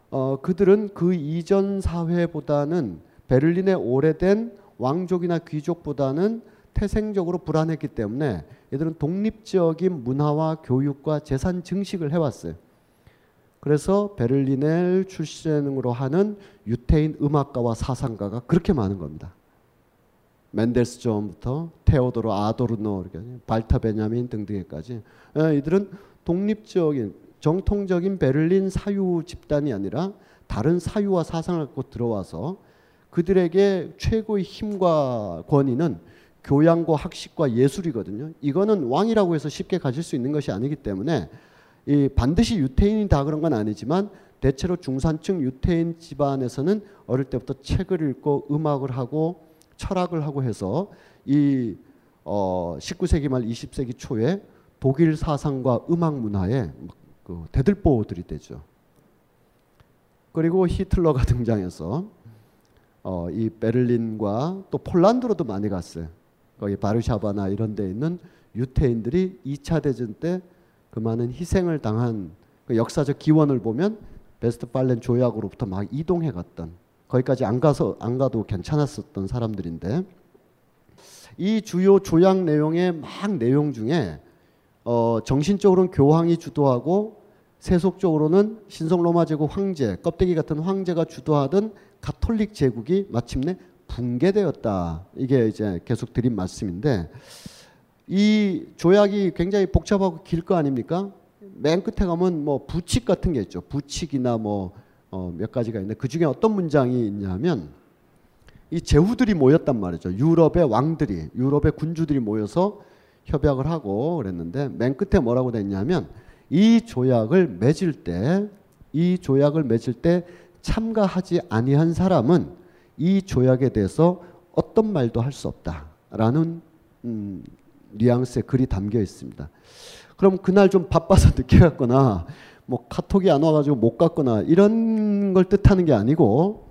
어, 그들은 그 이전 사회보다는 베를린의 오래된 왕족이나 귀족보다는 태생적으로 불안했기 때문에 얘들은 독립적인 문화와 교육과 재산 증식을 해왔어요. 그래서 베를린을 출신으로 하는 유태인 음악가와 사상가가 그렇게 많은 겁니다. 맨델스존부터 테오도로 아도르노, 발타 베냐민 등등에까지 예, 이들은 독립적인 정통적인 베를린 사유 집단이 아니라 다른 사유와 사상을 갖고 들어와서 그들에게 최고의 힘과 권위는 교양과 학식과 예술이거든요. 이거는 왕이라고 해서 쉽게 가질 수 있는 것이 아니기 때문에 이 반드시 유태인이 다 그런 건 아니지만 대체로 중산층 유태인 집안에서는 어릴 때부터 책을 읽고 음악을 하고 철학을 하고 해서 이 어, 19세기 말 20세기 초에 독일 사상과 음악 문화에 그 대들보들이 되죠. 그리고 히틀러가 등장해서 어, 이 베를린과 또 폴란드로도 많이 갔어요. 거기 바르샤바나 이런 데 있는 유태인들이 2차 대전 때 그 많은 희생을 당한 그 역사적 기원을 보면 베스트팔렌 조약으로부터 막 이동해 갔던 거기까지 안 가서 안 가도 괜찮았었던 사람들인데 이 주요 조약 내용의 막 내용 중에 어, 정신적으로는 교황이 주도하고 세속적으로는 신성 로마 제국 황제 껍데기 같은 황제가 주도하던 가톨릭 제국이 마침내 붕괴되었다. 이게 이제 계속 드린 말씀인데 이 조약이 굉장히 복잡하고 길 거 아닙니까? 맨 끝에 가면 뭐 부칙 같은 게 있죠. 부칙이나 뭐몇 어 가지가 있는데 그 중에 어떤 문장이 있냐면 이 제후들이 모였단 말이죠. 유럽의 왕들이, 유럽의 군주들이 모여서 협약을 하고 그랬는데 맨 끝에 뭐라고 됐냐면 이 조약을 맺을 때, 이 조약을 맺을 때 참가하지 아니한 사람은 이 조약에 대해서 어떤 말도 할 수 없다라는 음, 뉘앙스의 글이 담겨 있습니다. 그럼 그날 좀 바빠서 늦게 갔거나 뭐 카톡이 안 와가지고 못 갔거나 이런 걸 뜻하는 게 아니고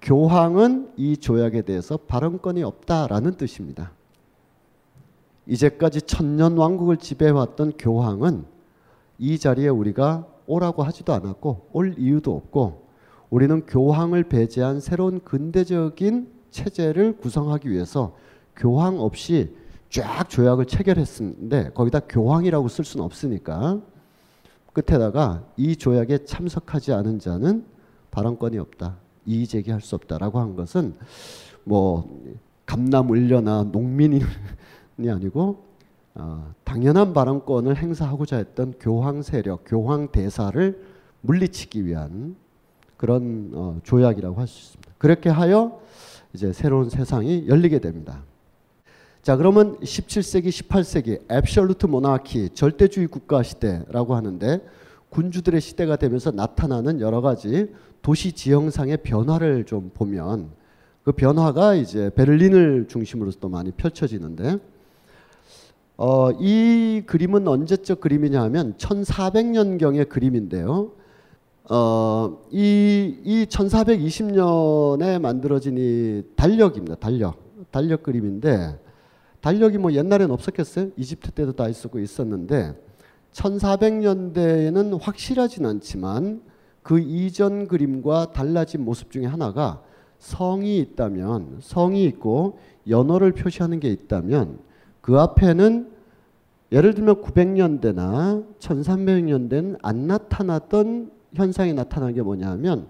교황은 이 조약에 대해서 발언권이 없다라는 뜻입니다. 이제까지 천년 왕국을 지배해왔던 교황은 이 자리에 우리가 오라고 하지도 않았고 올 이유도 없고 우리는 교황을 배제한 새로운 근대적인 체제를 구성하기 위해서 교황 없이 쫙 조약을 체결했는데 거기다 교황이라고 쓸 수는 없으니까 끝에다가 이 조약에 참석하지 않은 자는 발언권이 없다. 이의 제기할 수 없다라고 한 것은 뭐 감남 을려나 농민이 아니고 어, 당연한 발언권을 행사하고자 했던 교황 세력, 교황 대사를 물리치기 위한 그런 어, 조약이라고 할 수 있습니다. 그렇게 하여 이제 새로운 세상이 열리게 됩니다. 자, 그러면 17세기, 18세기 앱셜루트 모나키 절대주의 국가 시대라고 하는데 군주들의 시대가 되면서 나타나는 여러 가지 도시 지형상의 변화를 좀 보면 그 변화가 이제 베를린을 중심으로 또 많이 펼쳐지는데 어, 이 그림은 언제적 그림이냐 하면 1400년경의 그림인데요. 어, 이, 이 1420년에 만들어진 이 달력입니다. 달력. 달력 그림인데 달력이 뭐 옛날엔 없었겠어요? 이집트 때도 다 있었고 있었는데 1400년대에는 확실하진 않지만 그 이전 그림과 달라진 모습 중에 하나가 성이 있다면 성이 있고 연어를 표시하는 게 있다면 그 앞에는 예를 들면 900년대나 1300년대는 안 나타났던 현상이 나타난 게 뭐냐면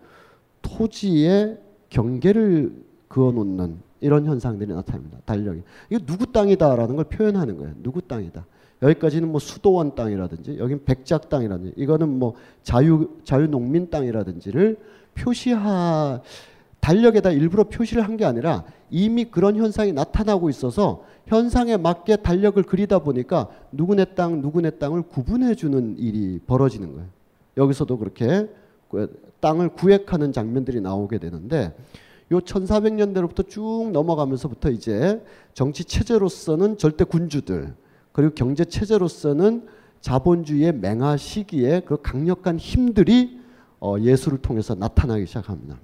토지의 경계를 그어 놓는 이런 현상들이 나타납니다. 달력이. 이거 누구 땅이다라는 걸 표현하는 거예요. 누구 땅이다. 여기까지는 뭐 수도원 땅이라든지 여긴 백작 땅이라든지 이거는 뭐 자유 자유 농민 땅이라든지를 표시하 달력에다 일부러 표시를 한 게 아니라 이미 그런 현상이 나타나고 있어서 현상에 맞게 달력을 그리다 보니까 누구네 땅 누구네 땅을 구분해 주는 일이 벌어지는 거예요. 여기서도 그렇게 땅을 구획하는 장면들이 나오게 되는데 요 1400년대로부터 쭉 넘어가면서부터 이제 정치 체제로서는 절대 군주들 그리고 경제 체제로서는 자본주의의 맹하 시기에 그 강력한 힘들이 어 예술을 통해서 나타나기 시작합니다.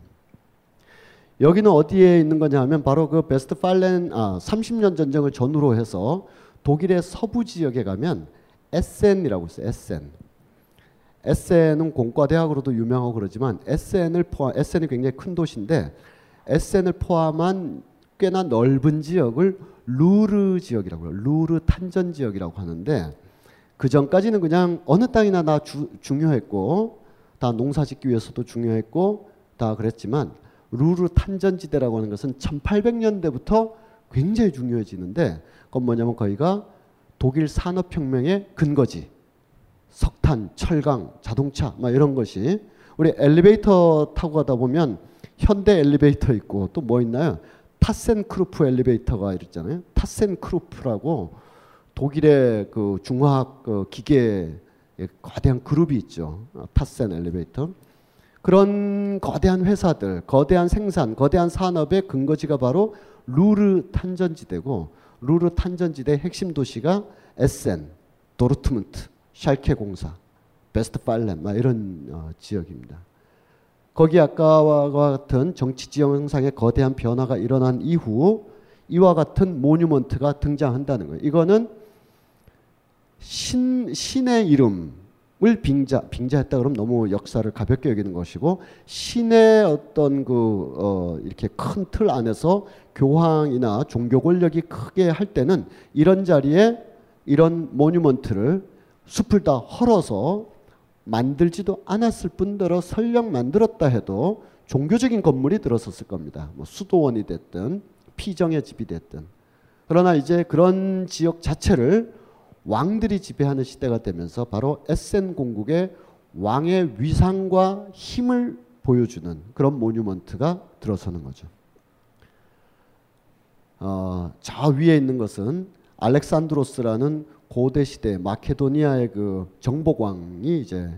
여기는 어디에 있는 거냐 하면 바로 그 베스트 팔렌 아 30년 전쟁을 전후로 해서 독일의 서부 지역에 가면 에센이라고 있어요. 에센. 에센은 공과대학으로도 유명하고 그러지만 에센을 포함 에센이 굉장히 큰 도시인데 에센을 포함한 꽤나 넓은 지역을 루르 지역이라고 해요. 루르 탄전 지역이라고 하는데 그 전까지는 그냥 어느 땅이나 다 주, 중요했고 다 농사 짓기 위해서도 중요했고 다 그랬지만 루르 탄전지대라고 하는 것은 1800년대부터 굉장히 중요해지는데 그건 뭐냐면 거기가 독일 산업혁명의 근거지. 석탄, 철강, 자동차 막 이런 것이 우리 엘리베이터 타고 가다 보면 현대 엘리베이터 있고 또 뭐 있나요? 티센크루프 엘리베이터가 있잖아요. 티센크루프라고 독일의 그 중화학 그 기계 거대한 그룹이 있죠. 티센 엘리베이터. 그런 거대한 회사들, 거대한 생산, 거대한 산업의 근거지가 바로 루르 탄전지대고 루르 탄전지대 핵심 도시가 에센, 도르트문트, 샬케 공사, 베스트팔렌 막 이런 어, 지역입니다. 거기 아까와 같은 정치 지형상의 거대한 변화가 일어난 이후 이와 같은 모뉴먼트가 등장한다는 거예요. 이거는 신 신의 이름을 빙자 빙자했다 그러면 너무 역사를 가볍게 여기는 것이고 신의 어떤 그 어, 이렇게 큰 틀 안에서 교황이나 종교 권력이 크게 할 때는 이런 자리에 이런 모뉴먼트를 숲을 다 헐어서 만들지도 않았을 뿐더러 설령 만들었다 해도 종교적인 건물이 들어섰을 겁니다. 뭐 수도원이 됐든 피정의 집이 됐든. 그러나 이제 그런 지역 자체를 왕들이 지배하는 시대가 되면서 바로 에센 공국의 왕의 위상과 힘을 보여주는 그런 모뉴먼트가 들어서는 거죠. 어, 저 위에 있는 것은 알렉산드로스라는 고대 시대 마케도니아의 그 정복왕이 이제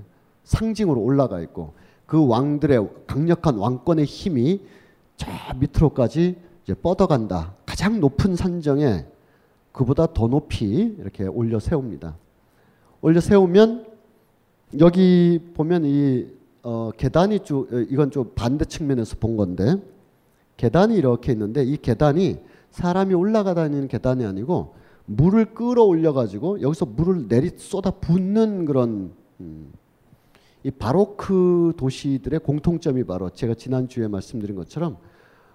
상징으로 올라가 있고 그 왕들의 강력한 왕권의 힘이 저 밑으로까지 이제 뻗어간다. 가장 높은 산정에 그보다 더 높이 이렇게 올려 세웁니다. 올려 세우면 여기 보면 이 어, 계단이 쭉 이건 좀 반대 측면에서 본 건데 계단이 이렇게 있는데 이 계단이 사람이 올라가 다니는 계단이 아니고 물을 끌어올려 가지고 여기서 물을 내리 쏟아 붓는 그런 음, 이 바로크 도시들의 공통점이 바로 제가 지난 주에 말씀드린 것처럼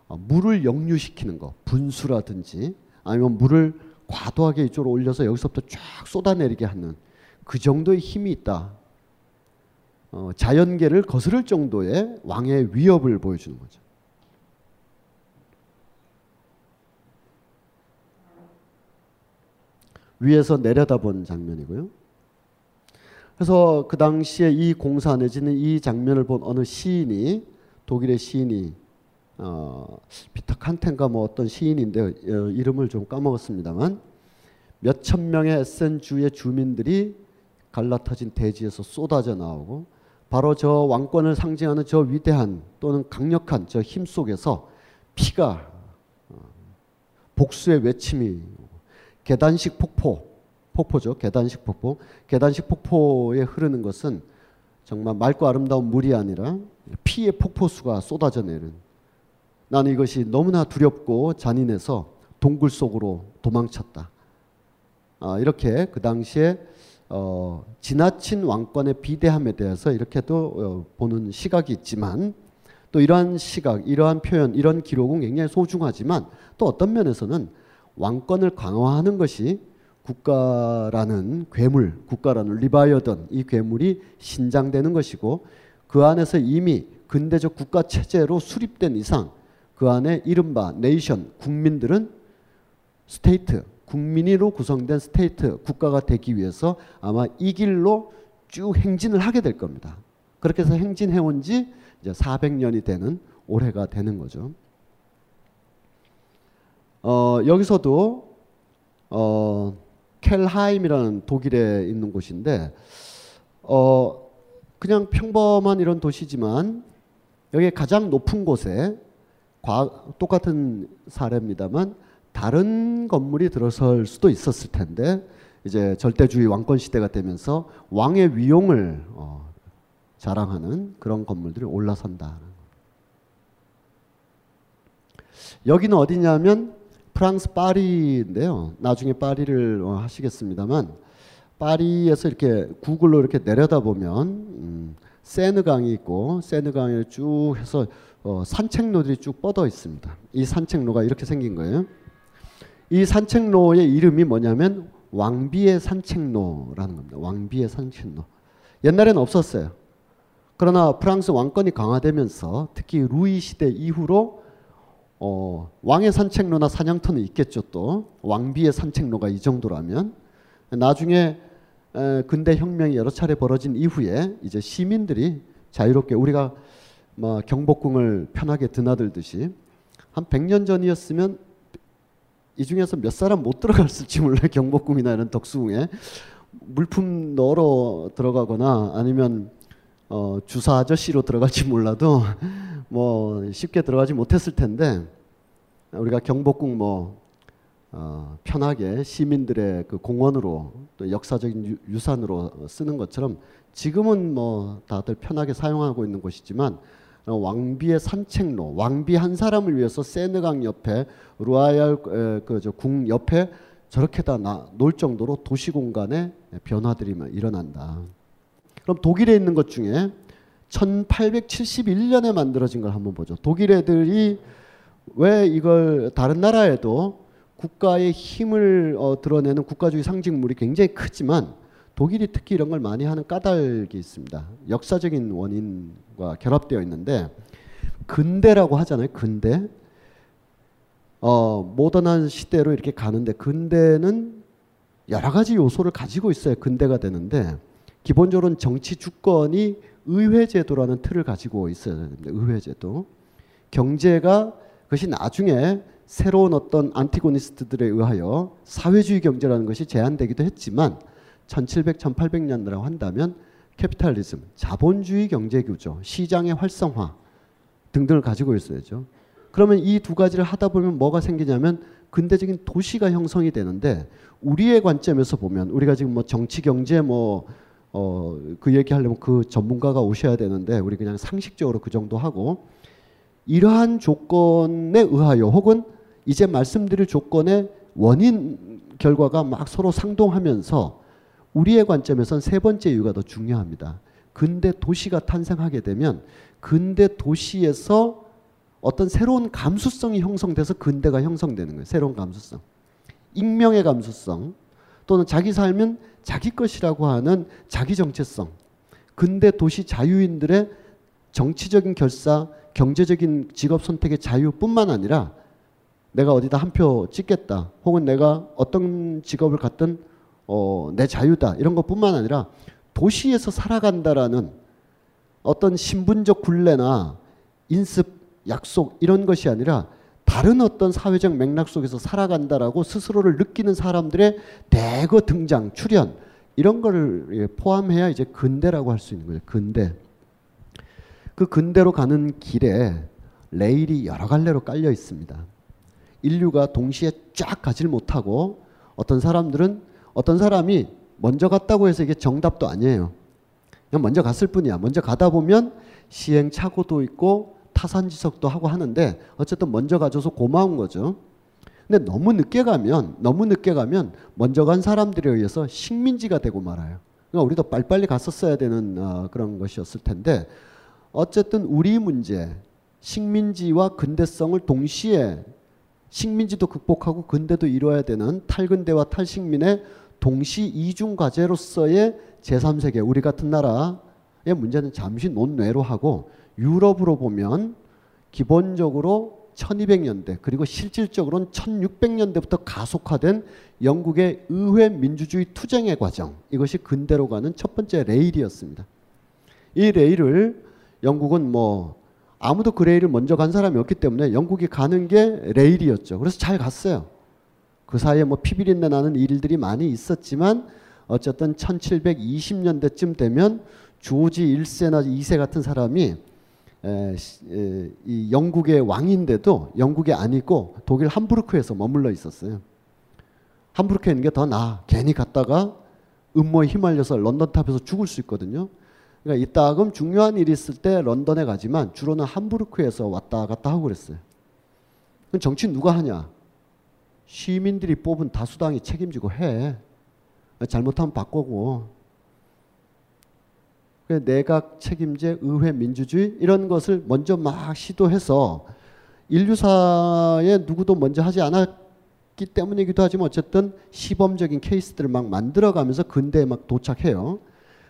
어, 물을 역류시키는 거, 분수라든지 아니면 물을 과도하게 이쪽으로 올려서 여기서부터 쫙 쏟아내리게 하는 그 정도의 힘이 있다. 어, 자연계를 거스를 정도의 왕의 위협을 보여주는 거죠. 위에서 내려다본 장면이고요. 그래서 그 당시에 이 공사 내지는 이 장면을 본 어느 시인이 독일의 시인이 어, 피터 칸텐가 뭐 어떤 시인인데 어, 이름을 좀 까먹었습니다만 몇천 명의 에센 주의 주민들이 갈라터진 대지에서 쏟아져 나오고 바로 저 왕권을 상징하는 저 위대한 또는 강력한 저 힘 속에서 피가 어, 복수의 외침이 계단식 폭포, 폭포죠. 계단식 폭포. 계단식 폭포에 흐르는 것은 정말 맑고 아름다운 물이 아니라 피의 폭포수가 쏟아져 내는. 나는 이것이 너무나 두렵고 잔인해서 동굴 속으로 도망쳤다. 아, 이렇게 그 당시에 어, 지나친 왕권의 비대함에 대해서 이렇게도 어, 보는 시각이 있지만 또 이러한 시각, 이러한 표현, 이런 기록은 굉장히 소중하지만 또 어떤 면에서는 왕권을 강화하는 것이 국가라는 괴물, 국가라는 리바이어던 이 괴물이 신장되는 것이고 그 안에서 이미 근대적 국가 체제로 수립된 이상 그 안에 이른바 네이션 국민들은 state 국민으로 구성된 state 국가가 되기 위해서 아마 이 길로 쭉 행진을 하게 될 겁니다. 그렇게 해서 행진해 온 지 이제 400년이 되는 올해가 되는 거죠. 어, 여기서도 어, 켈하임이라는 독일에 있는 곳인데 어, 그냥 평범한 이런 도시지만 여기 가장 높은 곳에 과, 똑같은 사례입니다만 다른 건물이 들어설 수도 있었을 텐데 이제 절대주의 왕권 시대가 되면서 왕의 위용을 어, 자랑하는 그런 건물들이 올라선다. 여기는 어디냐면 프랑스 파리인데요. 나중에 파리를 어, 하시겠습니다만 파리에서 이렇게 구글로 이렇게 내려다 보면 음, 세느강이 있고 세느강을 쭉 해서 어, 산책로들이 쭉 뻗어 있습니다. 이 산책로가 이렇게 생긴 거예요. 이 산책로의 이름이 뭐냐면 왕비의 산책로라는 겁니다. 왕비의 산책로. 옛날에는 없었어요. 그러나 프랑스 왕권이 강화되면서 특히 루이 시대 이후로 어, 왕의 산책로나 사냥터는 있겠죠 또. 왕비의 산책로가 이 정도라면. 나중에 에, 근대 혁명이 여러 차례 벌어진 이후에 이제 시민들이 자유롭게 우리가 뭐 경복궁을 편하게 드나들듯이 한 100년 전이었으면 이 중에서 몇 사람 못 들어갔을지 몰라요 경복궁이나 이런 덕수궁에. 물품 넣으러 들어가거나 아니면 어, 주사 아저씨로 들어갈지 몰라도 뭐 쉽게 들어가지 못했을 텐데 우리가 경복궁 뭐 어, 편하게 시민들의 그 공원으로 또 역사적인 유, 산으로 쓰는 것처럼 지금은 뭐 다들 편하게 사용하고 있는 곳이지만 어, 왕비의 산책로, 왕비 한 사람을 위해서 세느강 옆에 루아얄 그저 궁 옆에 저렇게 다 놓을 정도로 도시 공간에 변화들이 일어난다. 그럼 독일에 있는 것 중에 1871년에 만들어진 걸 한번 보죠. 독일 애들이 왜 이걸 다른 나라에도 국가의 힘을 어, 드러내는 국가주의 상징물이 굉장히 크지만 독일이 특히 이런 걸 많이 하는 까닭이 있습니다. 역사적인 원인과 결합되어 있는데 근대라고 하잖아요. 근대. 어, 모던한 시대로 이렇게 가는데 근대는 여러 가지 요소를 가지고 있어야 근대가 되는데 기본적으로는 정치 주권이 의회 제도라는 틀을 가지고 있어야 됩니다. 의회 제도. 경제가 그것이 나중에 새로운 어떤 antagonist들에 의하여 사회주의 경제라는 것이 제한되기도 했지만 1700, 1800년대라고 한다면 capitalism, 자본주의 경제 구조, 시장의 활성화 등등을 가지고 있어야죠. 그러면 이 두 가지를 하다 보면 뭐가 생기냐면 근대적인 도시가 형성이 되는데 우리의 관점에서 보면 우리가 지금 뭐 정치 경제 뭐 어, 그 얘기하려면 그 전문가가 오셔야 되는데 우리 그냥 상식적으로 그 정도 하고 이러한 조건에 의하여 혹은 이제 말씀드릴 조건의 원인 결과가 막 서로 상동하면서 우리의 관점에선 세 번째 이유가 더 중요합니다. 근대 도시가 탄생하게 되면 근대 도시에서 어떤 새로운 감수성이 형성돼서 근대가 형성되는 거예요. 새로운 감수성. 익명의 감수성 또는 자기 삶은 자기 것이라고 하는 자기 정체성. 근대 도시 자유인들의 정치적인 결사, 경제적인 직업 선택의 자유뿐만 아니라 내가 어디다 한 표 찍겠다. 혹은 내가 어떤 직업을 갖든 어, 내 자유다. 이런 것뿐만 아니라 도시에서 살아간다라는 어떤 신분적 굴레나 인습, 약속 이런 것이 아니라 다른 어떤 사회적 맥락 속에서 살아간다라고 스스로를 느끼는 사람들의 대거 등장, 출현 이런 거를 포함해야 이제 근대라고 할 수 있는 거예요. 근대. 그 근대로 가는 길에 레일이 여러 갈래로 깔려 있습니다. 인류가 동시에 쫙 가질 못하고 어떤 사람들은 어떤 사람이 먼저 갔다고 해서 이게 정답도 아니에요. 그냥 먼저 갔을 뿐이야. 먼저 가다 보면 시행착오도 있고 타산지석도 하고 하는데 어쨌든 먼저 가줘서 고마운 거죠. 근데 너무 늦게 가면 너무 늦게 가면 먼저 간 사람들에 의해서 식민지가 되고 말아요. 그러니까 우리도 빨리빨리 갔었어야 되는 어, 그런 것이었을 텐데 어쨌든 우리 문제 식민지와 근대성을 동시에 식민지도 극복하고 근대도 이루어야 되는 탈근대와 탈식민의 동시 이중 과제로서의 제3세계 우리 같은 나라의 문제는 잠시 논외로 하고 유럽으로 보면 기본적으로 1200년대 그리고 실질적으로는 1600년대부터 가속화된 영국의 의회 민주주의 투쟁의 과정 이것이 근대로 가는 첫 번째 레일이었습니다. 이 레일을 영국은 뭐 아무도 그 레일을 먼저 간 사람이 없기 때문에 영국이 가는 게 레일이었죠. 그래서 잘 갔어요. 그 사이에 뭐 피비린내 나는 일들이 많이 있었지만 어쨌든 1720년대쯤 되면 조지 1세나 2세 같은 사람이 이 영국의 왕인데도 영국이 아니고 독일 함부르크에서 머물러 있었어요. 함부르크에 있는 게 더 나아. 괜히 갔다가 음모에 휘말려서 런던 탑에서 죽을 수 있거든요. 그러니까 이따금 중요한 일이 있을 때 런던에 가지만 주로는 함부르크에서 왔다 갔다 하고 그랬어요. 그럼 정치 누가 하냐? 시민들이 뽑은 다수당이 책임지고 해. 잘못하면 바꾸고. 내각 책임제, 의회 민주주의 이런 것을 먼저 막 시도해서 인류사에 누구도 먼저 하지 않았기 때문이기도 하지만 어쨌든 시범적인 케이스들을 막 만들어가면서 근대에 막 도착해요.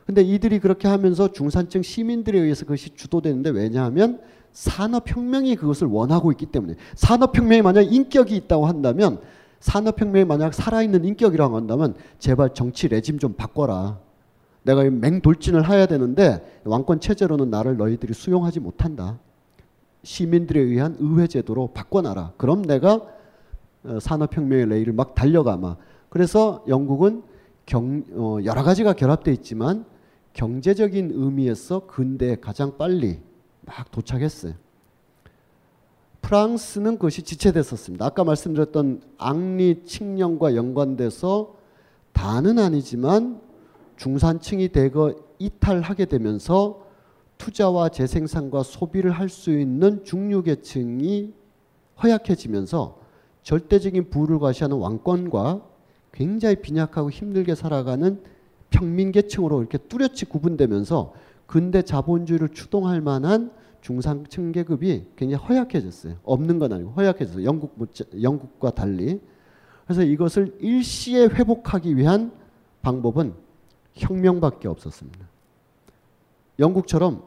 근데 이들이 그렇게 하면서 중산층 시민들에 의해서 그것이 주도되는데 왜냐하면 산업혁명이 그것을 원하고 있기 때문에 산업혁명이 만약 인격이 있다고 한다면 산업혁명이 만약 살아있는 인격이라고 한다면 제발 정치 레짐 좀 바꿔라. 내가 맹돌진을 해야 되는데 왕권 체제로는 나를 너희들이 수용하지 못한다. 시민들에 의한 의회 제도로 바꿔놔라. 그럼 내가 어, 산업혁명의 레일을 막 달려가마. 그래서 영국은 경, 어, 여러 가지가 결합되어 있지만 경제적인 의미에서 근대에 가장 빨리 막 도착했어요. 프랑스는 그것이 지체됐었습니다. 아까 말씀드렸던 앙리 칙령과 연관돼서 다는 아니지만 중산층이 대거 이탈하게 되면서 투자와 재생산과 소비를 할 수 있는 중류계층이 허약해지면서 절대적인 부를 과시하는 왕권과 굉장히 빈약하고 힘들게 살아가는 평민계층으로 이렇게 뚜렷이 구분되면서 근대 자본주의를 추동할 만한 중상층 계급이 굉장히 허약해졌어요. 없는 건 아니고 허약해졌어요. 영국 영국과 달리. 그래서 이것을 일시에 회복하기 위한 방법은 혁명밖에 없었습니다. 영국처럼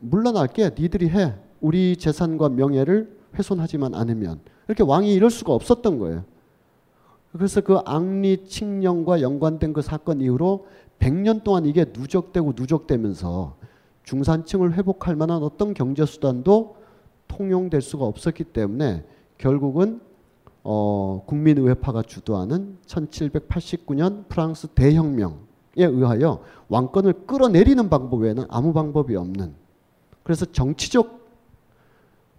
물러날게 니들이 해. 우리 재산과 명예를 훼손하지만 않으면 이렇게 왕이 이럴 수가 없었던 거예요. 그래서 그 앙리 칙령과 연관된 그 사건 이후로 100년 동안 이게 누적되고 누적되면서 중산층을 회복할 만한 어떤 경제 수단도 통용될 수가 없었기 때문에 결국은 어, 국민의회파가 주도하는 1789년 프랑스 대혁명에 의하여 왕권을 끌어내리는 방법 외에는 아무 방법이 없는 그래서 정치적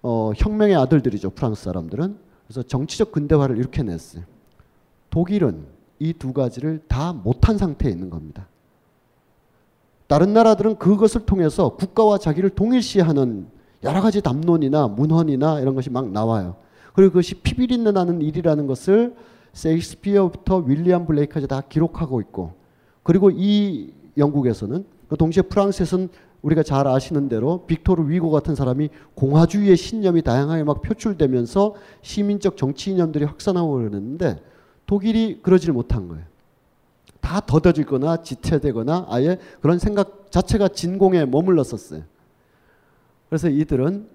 어, 혁명의 아들들이죠 프랑스 사람들은 그래서 정치적 근대화를 이렇게 냈어요. 독일은 이 두 가지를 다 못한 상태에 있는 겁니다. 다른 나라들은 그것을 통해서 국가와 자기를 동일시하는 여러 가지 담론이나 문헌이나 이런 것이 막 나와요. 그리고 그것이 피비린내 나는 일이라는 것을 세익스피어부터 윌리엄 블레이크까지 다 기록하고 있고 그리고 이 영국에서는 그 동시에 프랑스에서는 우리가 잘 아시는 대로 빅토르 위고 같은 사람이 공화주의의 신념이 다양하게 막 표출되면서 시민적 정치 이념들이 확산하고 그러는데 독일이 그러질 못한 거예요. 다 더뎌지거나 지체되거나 아예 그런 생각 자체가 진공에 머물렀었어요. 그래서 이들은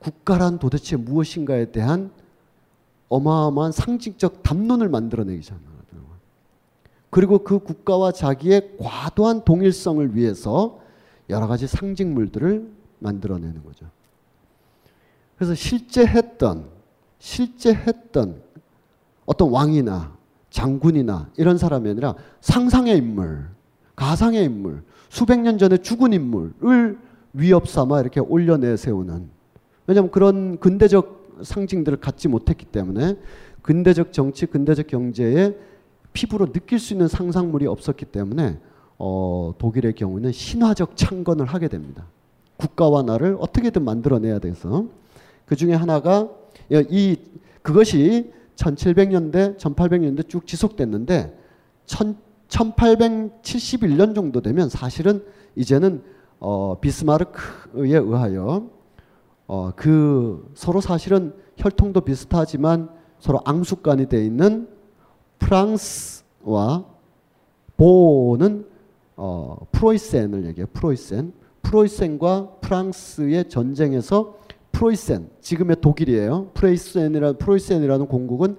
국가란 도대체 무엇인가에 대한 어마어마한 상징적 담론을 만들어내기 시작하더라고요. 그리고 그 국가와 자기의 과도한 동일성을 위해서 여러 가지 상징물들을 만들어내는 거죠. 그래서 실제 했던 실제 했던 어떤 왕이나 장군이나 이런 사람이 아니라 상상의 인물, 가상의 인물, 수백 년 전에 죽은 인물을 위협 삼아 이렇게 올려내 세우는 왜냐하면 그런 근대적 상징들을 갖지 못했기 때문에 근대적 정치, 근대적 경제에 피부로 느낄 수 있는 상상물이 없었기 때문에 어, 독일의 경우는 신화적 창건을 하게 됩니다. 국가와 나를 어떻게든 만들어내야 돼서 그 중에 하나가 이 그것이 1700년대, 1800년대 쭉 지속됐는데 1871년 정도 되면 사실은 이제는 어, 비스마르크에 의하여 어, 그 서로 사실은 혈통도 비슷하지만 서로 앙숙간이 돼 있는 프랑스와 보는 어, 프로이센을 얘기해요. 프로이센. 프로이센과 프랑스의 전쟁에서 프로이센 지금의 독일이에요. 프로이센이라 프로이센이라는 공국은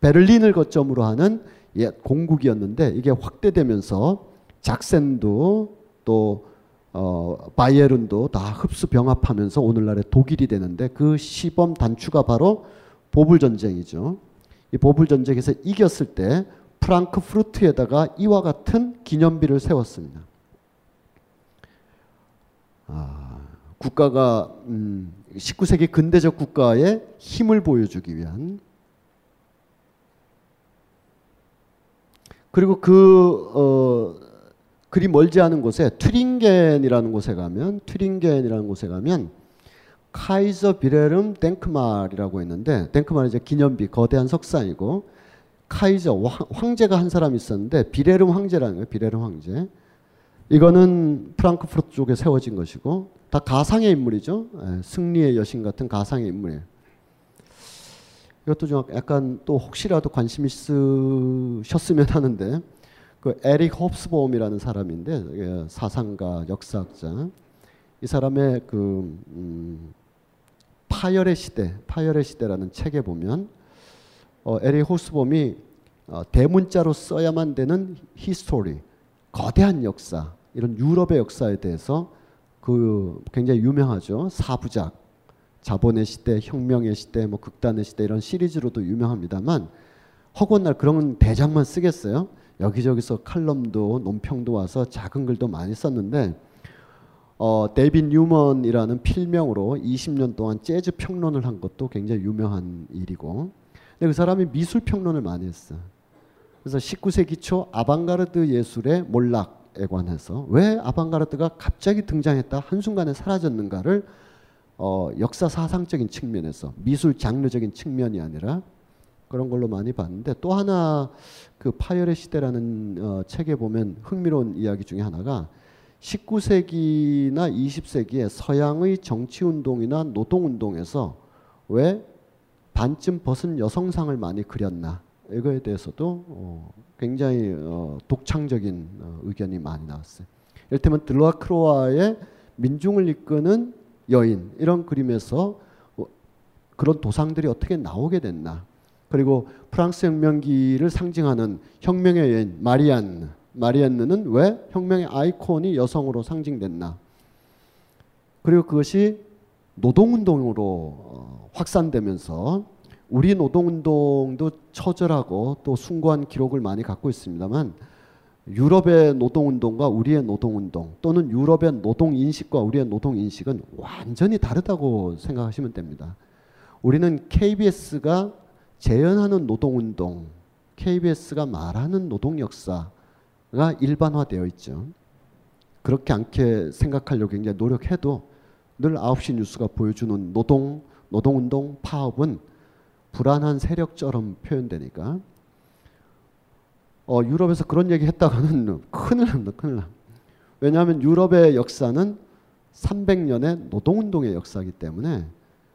베를린을 거점으로 하는 옛 공국이었는데 이게 확대되면서 작센도 또 어, 바이에른도 다 흡수 병합하면서 오늘날의 독일이 되는데 그 시범 단추가 바로 보불 전쟁이죠. 이 보불 전쟁에서 이겼을 때 프랑크푸르트에다가 이와 같은 기념비를 세웠습니다. 아, 국가가 음, 19세기 근대적 국가의 힘을 보여주기 위한 그리고 그 어, 그리 멀지 않은 곳에 튜링겐이라는 곳에 가면 튜링겐이라는 곳에 가면 카이저 비레름 덴크말이라고 있는데 덴크말은 이제 기념비 거대한 석상이고 카이저 황제가 한 사람 있었는데 비레름 황제라는 거예요. 비레름 황제. 이거는 프랑크푸르트 쪽에 세워진 것이고 다 가상의 인물이죠. 예, 승리의 여신 같은 가상의 인물이에요. 이것도 좀 약간 또 혹시라도 관심 있으셨으면 하는데 그 에릭 홉스보움이라는 사람인데 예, 사상가, 역사학자. 이 사람의 그 음, 파열의 시대, 파열의 시대라는 책에 보면 어, 에릭 홉스봄이 어, 대문자로 써야만 되는 history, 거대한 역사, 이런 유럽의 역사에 대해서 그 굉장히 유명하죠. 사부작, 자본의 시대, 혁명의 시대, 뭐 극단의 시대 이런 시리즈로도 유명합니다만 허구날 그런 대작만 쓰겠어요? 여기저기서 칼럼도 논평도 와서 작은 글도 많이 썼는데 어, 데이빈 뉴먼이라는 필명으로 20년 동안 재즈 평론을 한 것도 굉장히 유명한 일이고 근데 그 사람이 미술 평론을 많이 했어. 그래서 19세기 초 아방가르드 예술의 몰락에 관해서 왜 아방가르드가 갑자기 등장했다 한순간에 사라졌는가를 어, 역사 사상적인 측면에서 미술 장르적인 측면이 아니라 그런 걸로 많이 봤는데 또 하나 그 파열의 시대라는 어, 책에 보면 흥미로운 이야기 중에 하나가 19세기나 20세기에 서양의 정치 운동이나 노동 운동에서 왜 반쯤 벗은 여성상을 많이 그렸나 이거에 대해서도 어, 굉장히 어, 독창적인 어, 의견이 많이 나왔어요. 이를테면 들라크로아의 민중을 이끄는 여인 이런 그림에서 어, 그런 도상들이 어떻게 나오게 됐나 그리고 프랑스 혁명기를 상징하는 혁명의 여인 마리안 마리안느는 왜 혁명의 아이콘이 여성으로 상징됐나? 그리고 그것이 노동운동으로 어, 확산되면서 우리 노동운동도 처절하고 또 숭고한 기록을 많이 갖고 있습니다만 유럽의 노동운동과 우리의 노동운동 또는 유럽의 노동인식과 우리의 노동인식은 완전히 다르다고 생각하시면 됩니다. 우리는 KBS가 재현하는 노동운동, KBS가 말하는 노동 역사 가 일반화되어 있죠. 그렇게 않게 생각하려고 굉장히 노력해도 늘 9시 뉴스가 보여주는 노동, 노동운동, 파업은 불안한 세력처럼 표현되니까 어, 유럽에서 그런 얘기 했다가는 큰일 납니다. 큰일 납 왜냐하면 유럽의 역사는 300년의 노동운동의 역사이기 때문에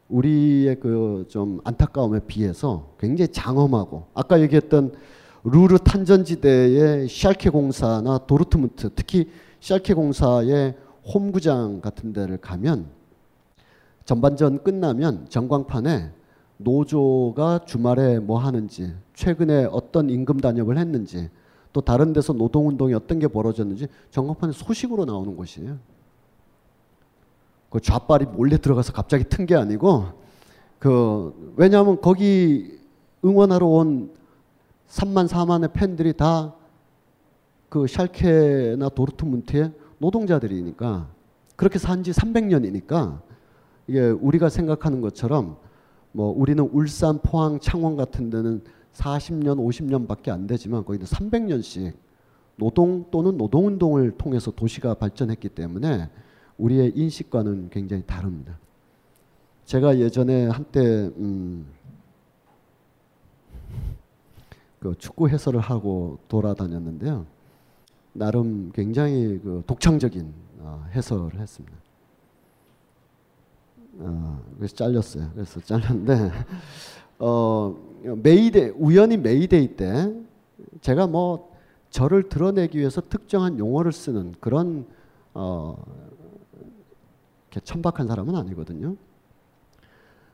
우리의 그 좀 안타까움에 비해서 굉장히 장엄하고 아까 얘기했던 루르 탄전지대의 샬케 공사나 도르트문트 특히 샬케 공사의 홈구장 같은 데를 가면 전반전 끝나면 전광판에 노조가 주말에 뭐 하는지 최근에 어떤 임금 단협을 했는지 또 다른 데서 노동운동이 어떤 게 벌어졌는지 전광판에 소식으로 나오는 곳이에요. 그 좌빨이 몰래 들어가서 갑자기 튼 게 아니고 그 왜냐하면 거기 응원하러 온 3만 4만의 팬들이 다 그 샬케나 도르트문트의 노동자들이니까 그렇게 산 지 300년이니까 이게 우리가 생각하는 것처럼 뭐 우리는 울산, 포항, 창원 같은 데는 40년, 50년밖에 안 되지만 거기는 300년씩 노동 또는 노동운동을 통해서 도시가 발전했기 때문에 우리의 인식과는 굉장히 다릅니다. 제가 예전에 한때 음, 그 축구 해설을 하고 돌아다녔는데요. 나름 굉장히 그 독창적인 어, 해설을 했습니다. 어, 그래서 잘렸어요. 그래서 잘렸는데 어, 메이데 우연히 메이데이 때 제가 뭐 저를 드러내기 위해서 특정한 용어를 쓰는 그런 어, 천박한 사람은 아니거든요.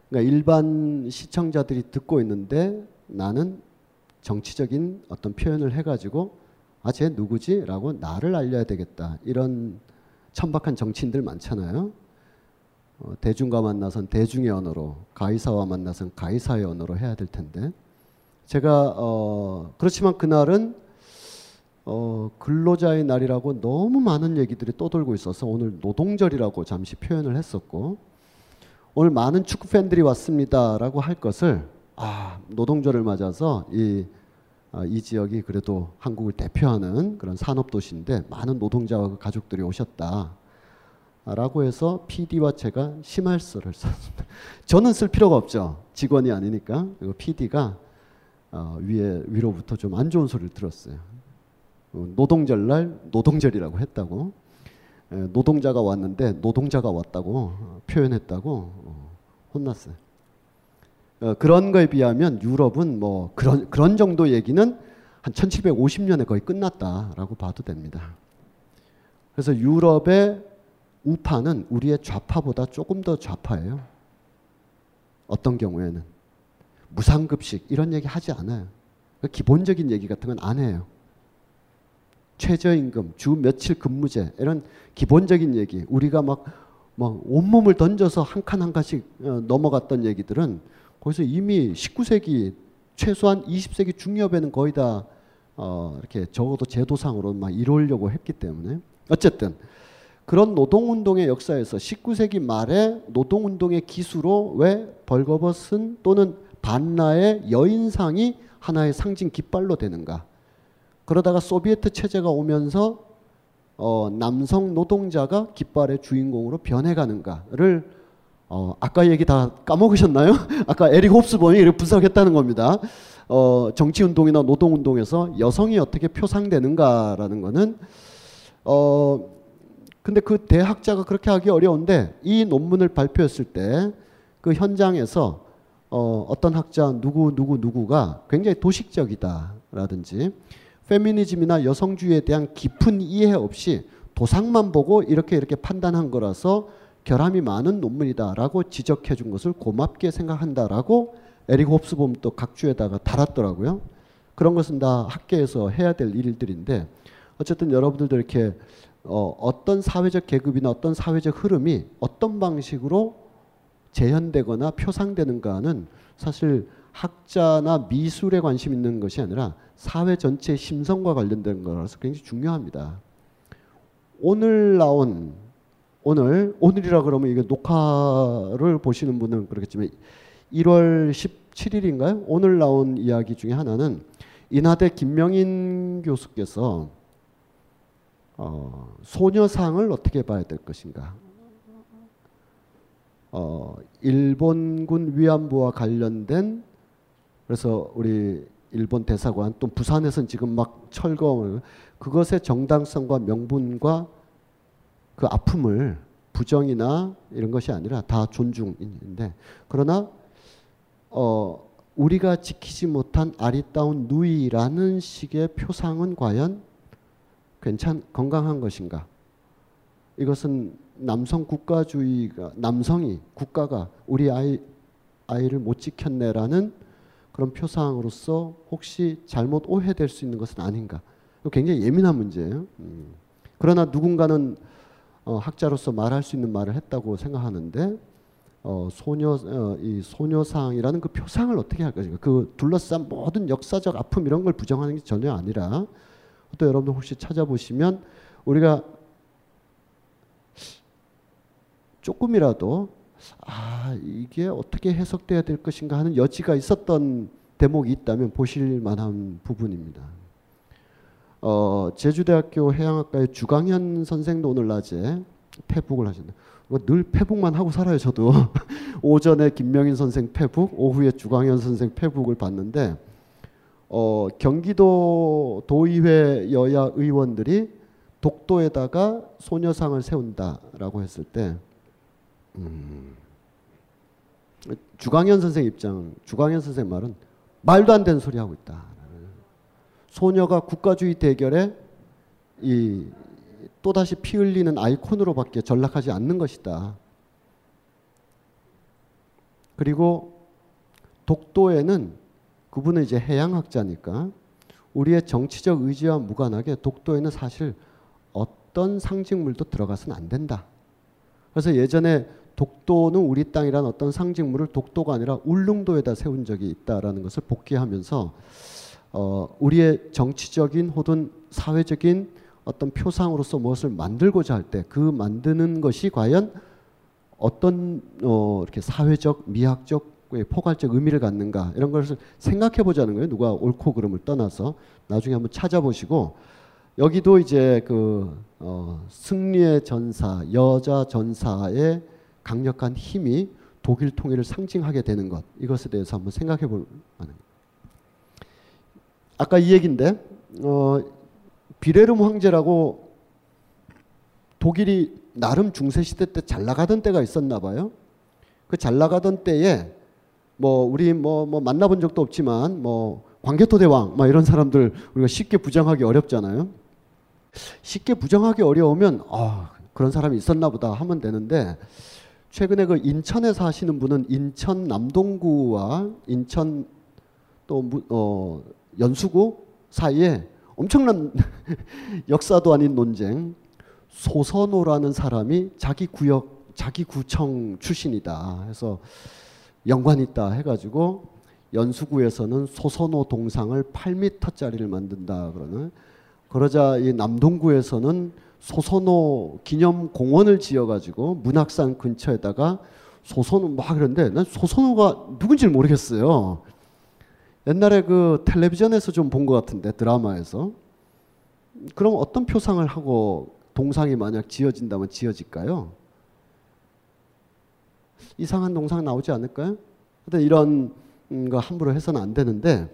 그러니까 일반 시청자들이 듣고 있는데 나는 정치적인 어떤 표현을 해가지고 아, 쟤 누구지? 라고 나를 알려야 되겠다. 이런 천박한 정치인들 많잖아요. 어, 대중과 만나선 대중의 언어로, 가이사와 만나선 가이사의 언어로 해야 될 텐데. 제가, 어, 그렇지만 그날은 어, 근로자의 날이라고 너무 많은 얘기들이 떠돌고 있어서 오늘 노동절이라고 잠시 표현을 했었고, 오늘 많은 축구 팬들이 왔습니다라고 할 것을 아 노동절을 맞아서 이, 아, 이 지역이 그래도 한국을 대표하는 그런 산업 도시인데 많은 노동자와 그 가족들이 오셨다. 라고 해서 PD와 제가 심할서를 썼습니다. 저는 쓸 필요가 없죠. 직원이 아니니까. 그리고 PD가 어, 위에 위로부터 좀 안 좋은 소리를 들었어요. 어, 노동절 날 노동절이라고 했다고. 에, 노동자가 왔는데 노동자가 왔다고 어, 표현했다고 어, 혼났어요. 어, 그런 거에 비하면 유럽은 뭐 그런 그런 정도 얘기는 한 1750년에 거의 끝났다라고 봐도 됩니다. 그래서 유럽의 우파는 우리의 좌파보다 조금 더 좌파예요. 어떤 경우에는 무상급식 이런 얘기 하지 않아요. 그 기본적인 얘기 같은 건 안 해요. 최저임금, 주 며칠 근무제 이런 기본적인 얘기 우리가 막, 막 온몸을 던져서 한 칸 한 칸씩 어, 넘어갔던 얘기들은 거기서 이미 19세기 최소한 20세기 중엽에는 거의 다 어, 이렇게 적어도 제도상으로 막 이루려고 했기 때문에 어쨌든 그런 노동운동의 역사에서 19세기 말에 노동운동의 기수로 왜 벌거벗은 또는 반나의 여인상이 하나의 상징 깃발로 되는가? 그러다가 소비에트 체제가 오면서 어, 남성 노동자가 깃발의 주인공으로 변해가는가를 어, 아까 얘기 다 까먹으셨나요? 아까 에릭 홉스본이 이렇게 분석했다는 겁니다. 어, 정치운동이나 노동운동에서 여성이 어떻게 표상되는가라는 거는 어, 근데 그 대학자가 그렇게 하기 어려운데 이 논문을 발표했을 때 그 현장에서 어, 어떤 학자 누구 누구 누구가 굉장히 도식적이다라든지 페미니즘이나 여성주의에 대한 깊은 이해 없이 도상만 보고 이렇게 이렇게 판단한 거라서 결함이 많은 논문이다라고 지적해 준 것을 고맙게 생각한다라고 에릭 홉스봄 또 각주에다가 달았더라고요. 그런 것은 다 학계에서 해야 될 일들인데 어쨌든 여러분들도 이렇게 어, 어떤 사회적 계급이나 어떤 사회적 흐름이 어떤 방식으로 재현되거나 표상되는가는 사실 학자나 미술에 관심 있는 것이 아니라 사회 전체의 심성과 관련된 거라서 굉장히 중요합니다. 오늘 나온 오늘 오늘이라 그러면 이게 녹화를 보시는 분은 그렇겠지만 1월 17일인가요? 오늘 나온 이야기 중에 하나는 인하대 김명인 교수께서 어, 소녀상을 어떻게 봐야 될 것인가? 어, 일본군 위안부와 관련된 그래서 우리 일본 대사관 또 부산에서는 지금 막 철거 그것의 정당성과 명분과 그 아픔을 부정이나 이런 것이 아니라 다 존중인데 그러나 어 우리가 지키지 못한 아리따운 누이라는 식의 표상은 과연 괜찮 건강한 것인가? 이것은 남성 국가주의가 남성이 국가가 우리 아이 아이를 못 지켰네라는 그런 표상으로서 혹시 잘못 오해될 수 있는 것은 아닌가? 굉장히 예민한 문제예요. 음. 그러나 누군가는 어, 학자로서 말할 수 있는 말을 했다고 생각하는데 어, 소녀 어, 이 소녀상이라는 그 표상을 어떻게 할 것인가? 그 둘러싼 모든 역사적 아픔 이런 걸 부정하는 게 전혀 아니라 또 여러분들 혹시 찾아보시면 우리가 조금이라도 아 이게 어떻게 해석돼야 될 것인가 하는 여지가 있었던 대목이 있다면 보실 만한 부분입니다. 어, 제주대학교 해양학과의 주강현 선생도 오늘 낮에 페북을 하셨네. 뭐늘 페북만 하고 살아요 저도. 오전에 김명인 선생 페북, 오후에 주강현 선생 페북을 봤는데 어, 경기도 도의회 여야 의원들이 독도에다가 소녀상을 세운다라고 했을 때 음, 주광현 선생 입장, 주광현 선생 말은 말도 안 되는 소리 하고 있다. 소녀가 국가주의 대결에 이 또다시 피 흘리는 아이콘으로밖에 전락하지 않는 것이다. 그리고 독도에는 그분은 이제 해양학자니까 우리의 정치적 의지와 무관하게 독도에는 사실 어떤 상징물도 들어가서는 안 된다. 그래서 예전에 독도는 우리 땅이란 어떤 상징물을 독도가 아니라 울릉도에다 세운 적이 있다라는 것을 복귀하면서 어, 우리의 정치적인 혹은 사회적인 어떤 표상으로서 무엇을 만들고자 할 때 그 만드는 것이 과연 어떤 어, 이렇게 사회적, 미학적, 포괄적 의미를 갖는가 이런 것을 생각해 보자는 거예요. 누가 옳고 그름을 떠나서 나중에 한번 찾아보시고 여기도 이제 그 어, 승리의 전사, 여자 전사의 강력한 힘이 독일 통일을 상징하게 되는 것 이것에 대해서 한번 생각해 볼 만한. 아까 이 얘기인데 어, 비레름 황제라고 독일이 나름 중세 시대 때 잘 나가던 때가 있었나 봐요. 그 잘 나가던 때에 뭐 우리 뭐, 뭐 만나본 적도 없지만 뭐 광개토 대왕 막 이런 사람들 우리가 쉽게 부정하기 어렵잖아요. 쉽게 부정하기 어려우면 아 그런 사람이 있었나 보다 하면 되는데 최근에 그 인천에 사시는 분은 인천 남동구와 인천 또 어, 연수구 사이에 엄청난 역사도 아닌 논쟁 소선호라는 사람이 자기 구역 자기 구청 출신이다 해서 연관 있다 해가지고 연수구에서는 소선호 동상을 8m짜리를 만든다 그러는 그러자 이 남동구에서는 소선호 기념 공원을 지어가지고 문학산 근처에다가 소선호 막 그런데 난 소선호가 누군지 모르겠어요. 옛날에 그 텔레비전에서 좀 본 것 같은데 드라마에서 그럼 어떤 표상을 하고 동상이 만약 지어진다면 지어질까요? 이상한 동상 나오지 않을까요? 하여튼 이런 거 함부로 해서는 안 되는데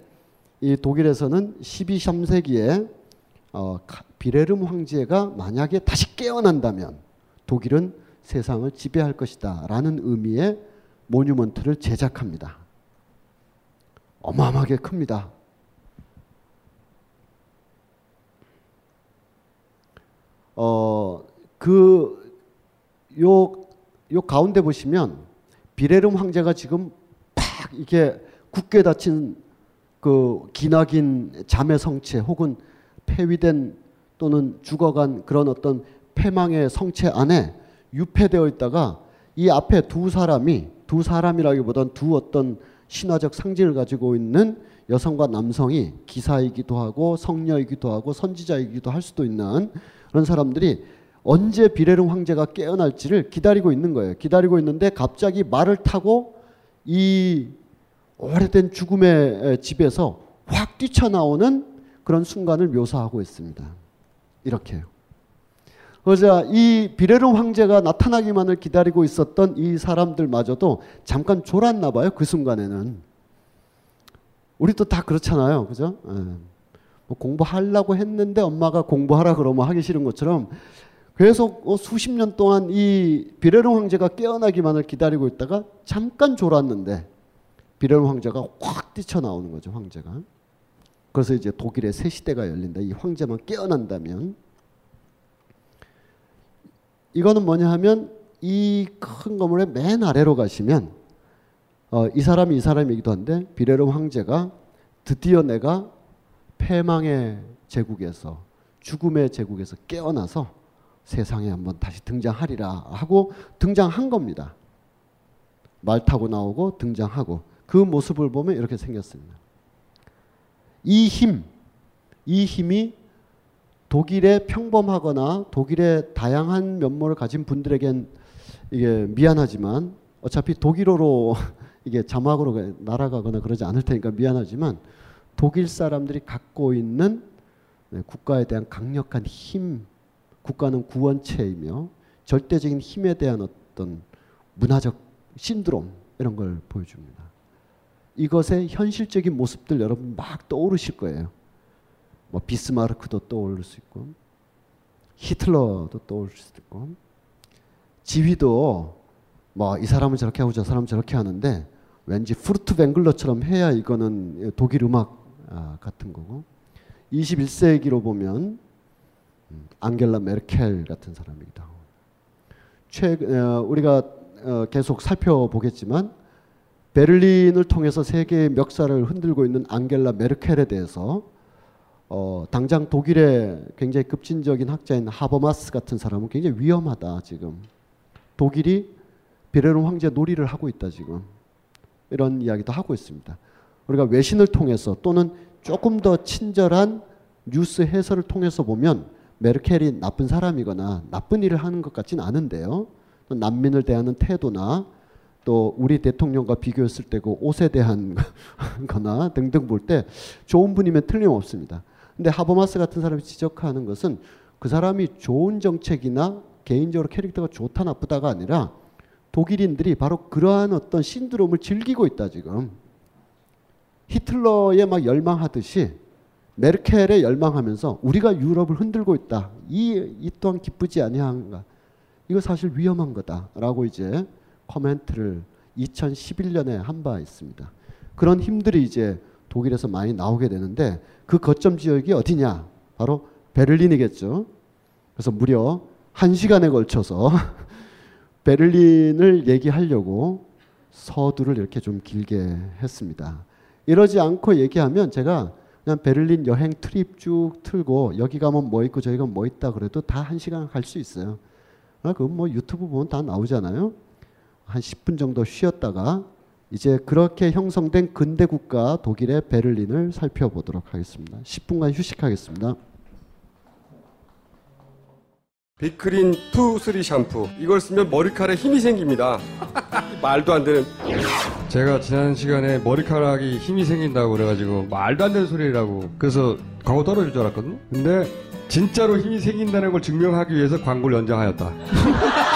이 독일에서는 12, 3세기에 어, 비레름 황제가 만약에 다시 깨어난다면 독일은 세상을 지배할 것이다 라는 의미의 모뉴먼트를 제작합니다. 어마어마하게 큽니다. 어, 그, 요, 요 가운데 보시면 비레름 황제가 지금 팍 이게 굳게 닫힌 그 기나긴 자매 성체 혹은 폐위된 또는 죽어간 그런 어떤 패망의 성체 안에 유폐되어 있다가 이 앞에 두 사람이 두 사람이라기보단 두 어떤 신화적 상징을 가지고 있는 여성과 남성이 기사이기도 하고 성녀이기도 하고 선지자이기도 할 수도 있는 그런 사람들이 언제 비레름 황제가 깨어날지를 기다리고 있는 거예요. 기다리고 있는데 갑자기 말을 타고 이 오래된 죽음의 집에서 확 뛰쳐나오는 그런 순간을 묘사하고 있습니다. 이렇게요. 그래서 이 비레름 황제가 나타나기만을 기다리고 있었던 이 사람들마저도 잠깐 졸았나 봐요. 그 순간에는. 우리도 다 그렇잖아요. 그죠? 예. 뭐 공부하려고 했는데 엄마가 공부하라 그러면 하기 싫은 것처럼 계속 어, 수십 년 동안 이 비레름 황제가 깨어나기만을 기다리고 있다가 잠깐 졸았는데 비레름 황제가 확 뛰쳐나오는 거죠. 황제가. 그래서 이제 독일의 새 시대가 열린다. 이 황제만 깨어난다면 이거는 뭐냐 하면 이 큰 건물의 맨 아래로 가시면 어, 이 사람이 이 사람이기도 한데 비레름 황제가 드디어 내가 패망의 제국에서 죽음의 제국에서 깨어나서 세상에 한번 다시 등장하리라 하고 등장한 겁니다. 말 타고 나오고 등장하고 그 모습을 보면 이렇게 생겼습니다. 이 힘, 이 힘이 독일의 평범하거나 독일의 다양한 면모를 가진 분들에겐 이게 미안하지만 어차피 독일어로 이게 자막으로 날아가거나 그러지 않을 테니까 미안하지만 독일 사람들이 갖고 있는 네, 국가에 대한 강력한 힘, 국가는 구원체이며 절대적인 힘에 대한 어떤 문화적 신드롬 이런 걸 보여줍니다. 이것의 현실적인 모습들 여러분 막 떠오르실 거예요. 뭐 비스마르크도 떠오를 수 있고 히틀러도 떠오를 수 있고 지휘도 뭐 이 사람은 저렇게 하고 저 사람은 저렇게 하는데 왠지 프루트 뱅글러처럼 해야 이거는 독일 음악 아, 같은 거고 21세기로 보면 음, 앙겔라 메르켈 같은 사람이기도 하고. 최근 어, 우리가 어, 계속 살펴보겠지만 베를린을 통해서 세계의 멱살을 흔들고 있는 앙겔라 메르켈에 대해서 어, 당장 독일의 굉장히 급진적인 학자인 하버마스 같은 사람은 굉장히 위험하다 지금 독일이 베르린 황제 놀이를 하고 있다 지금 이런 이야기도 하고 있습니다. 우리가 외신을 통해서 또는 조금 더 친절한 뉴스 해설을 통해서 보면 메르켈이 나쁜 사람이거나 나쁜 일을 하는 것 같지는 않은데요. 난민을 대하는 태도나 또 우리 대통령과 비교했을 때그 옷에 대한 거나 등등 볼 때 좋은 분이면 틀림없습니다. 근데 하버마스 같은 사람이 지적하는 것은 그 사람이 좋은 정책이나 개인적으로 캐릭터가 좋다 나쁘다가 아니라 독일인들이 바로 그러한 어떤 신드롬을 즐기고 있다 지금. 히틀러에 막 열망하듯이 메르켈에 열망하면서 우리가 유럽을 흔들고 있다. 이, 이 또한 기쁘지 아니한가. 이거 사실 위험한 거다라고 이제 코멘트를 2011년에 한 바 있습니다. 그런 힘들이 이제 독일에서 많이 나오게 되는데 그 거점 지역이 어디냐? 바로 베를린이겠죠. 그래서 무려 한 시간에 걸쳐서 베를린을 얘기하려고 서두를 이렇게 좀 길게 했습니다. 이러지 않고 얘기하면 제가 그냥 베를린 여행 트립 쭉 틀고 여기 가면 뭐 있고 저기 가면 뭐 있다 그래도 다한 시간 갈 수 있어요. 아, 그뭐 유튜브 보면 다 나오잖아요. 한 10분 정도 쉬었다가 이제 그렇게 형성된 근대 국가 독일의 베를린을 살펴보도록 하겠습니다. 10분간 휴식하겠습니다. 빅그린 two three 샴푸. 이걸 쓰면 머리카락에 힘이 생깁니다. 말도 안 되는. 제가 지난 시간에 머리카락이 힘이 생긴다고 그래가지고 말도 안 되는 소리라고 그래서 광고 떨어질 줄 알았거든요 근데 진짜로 힘이 생긴다는 걸 증명하기 위해서 광고를 연장하였다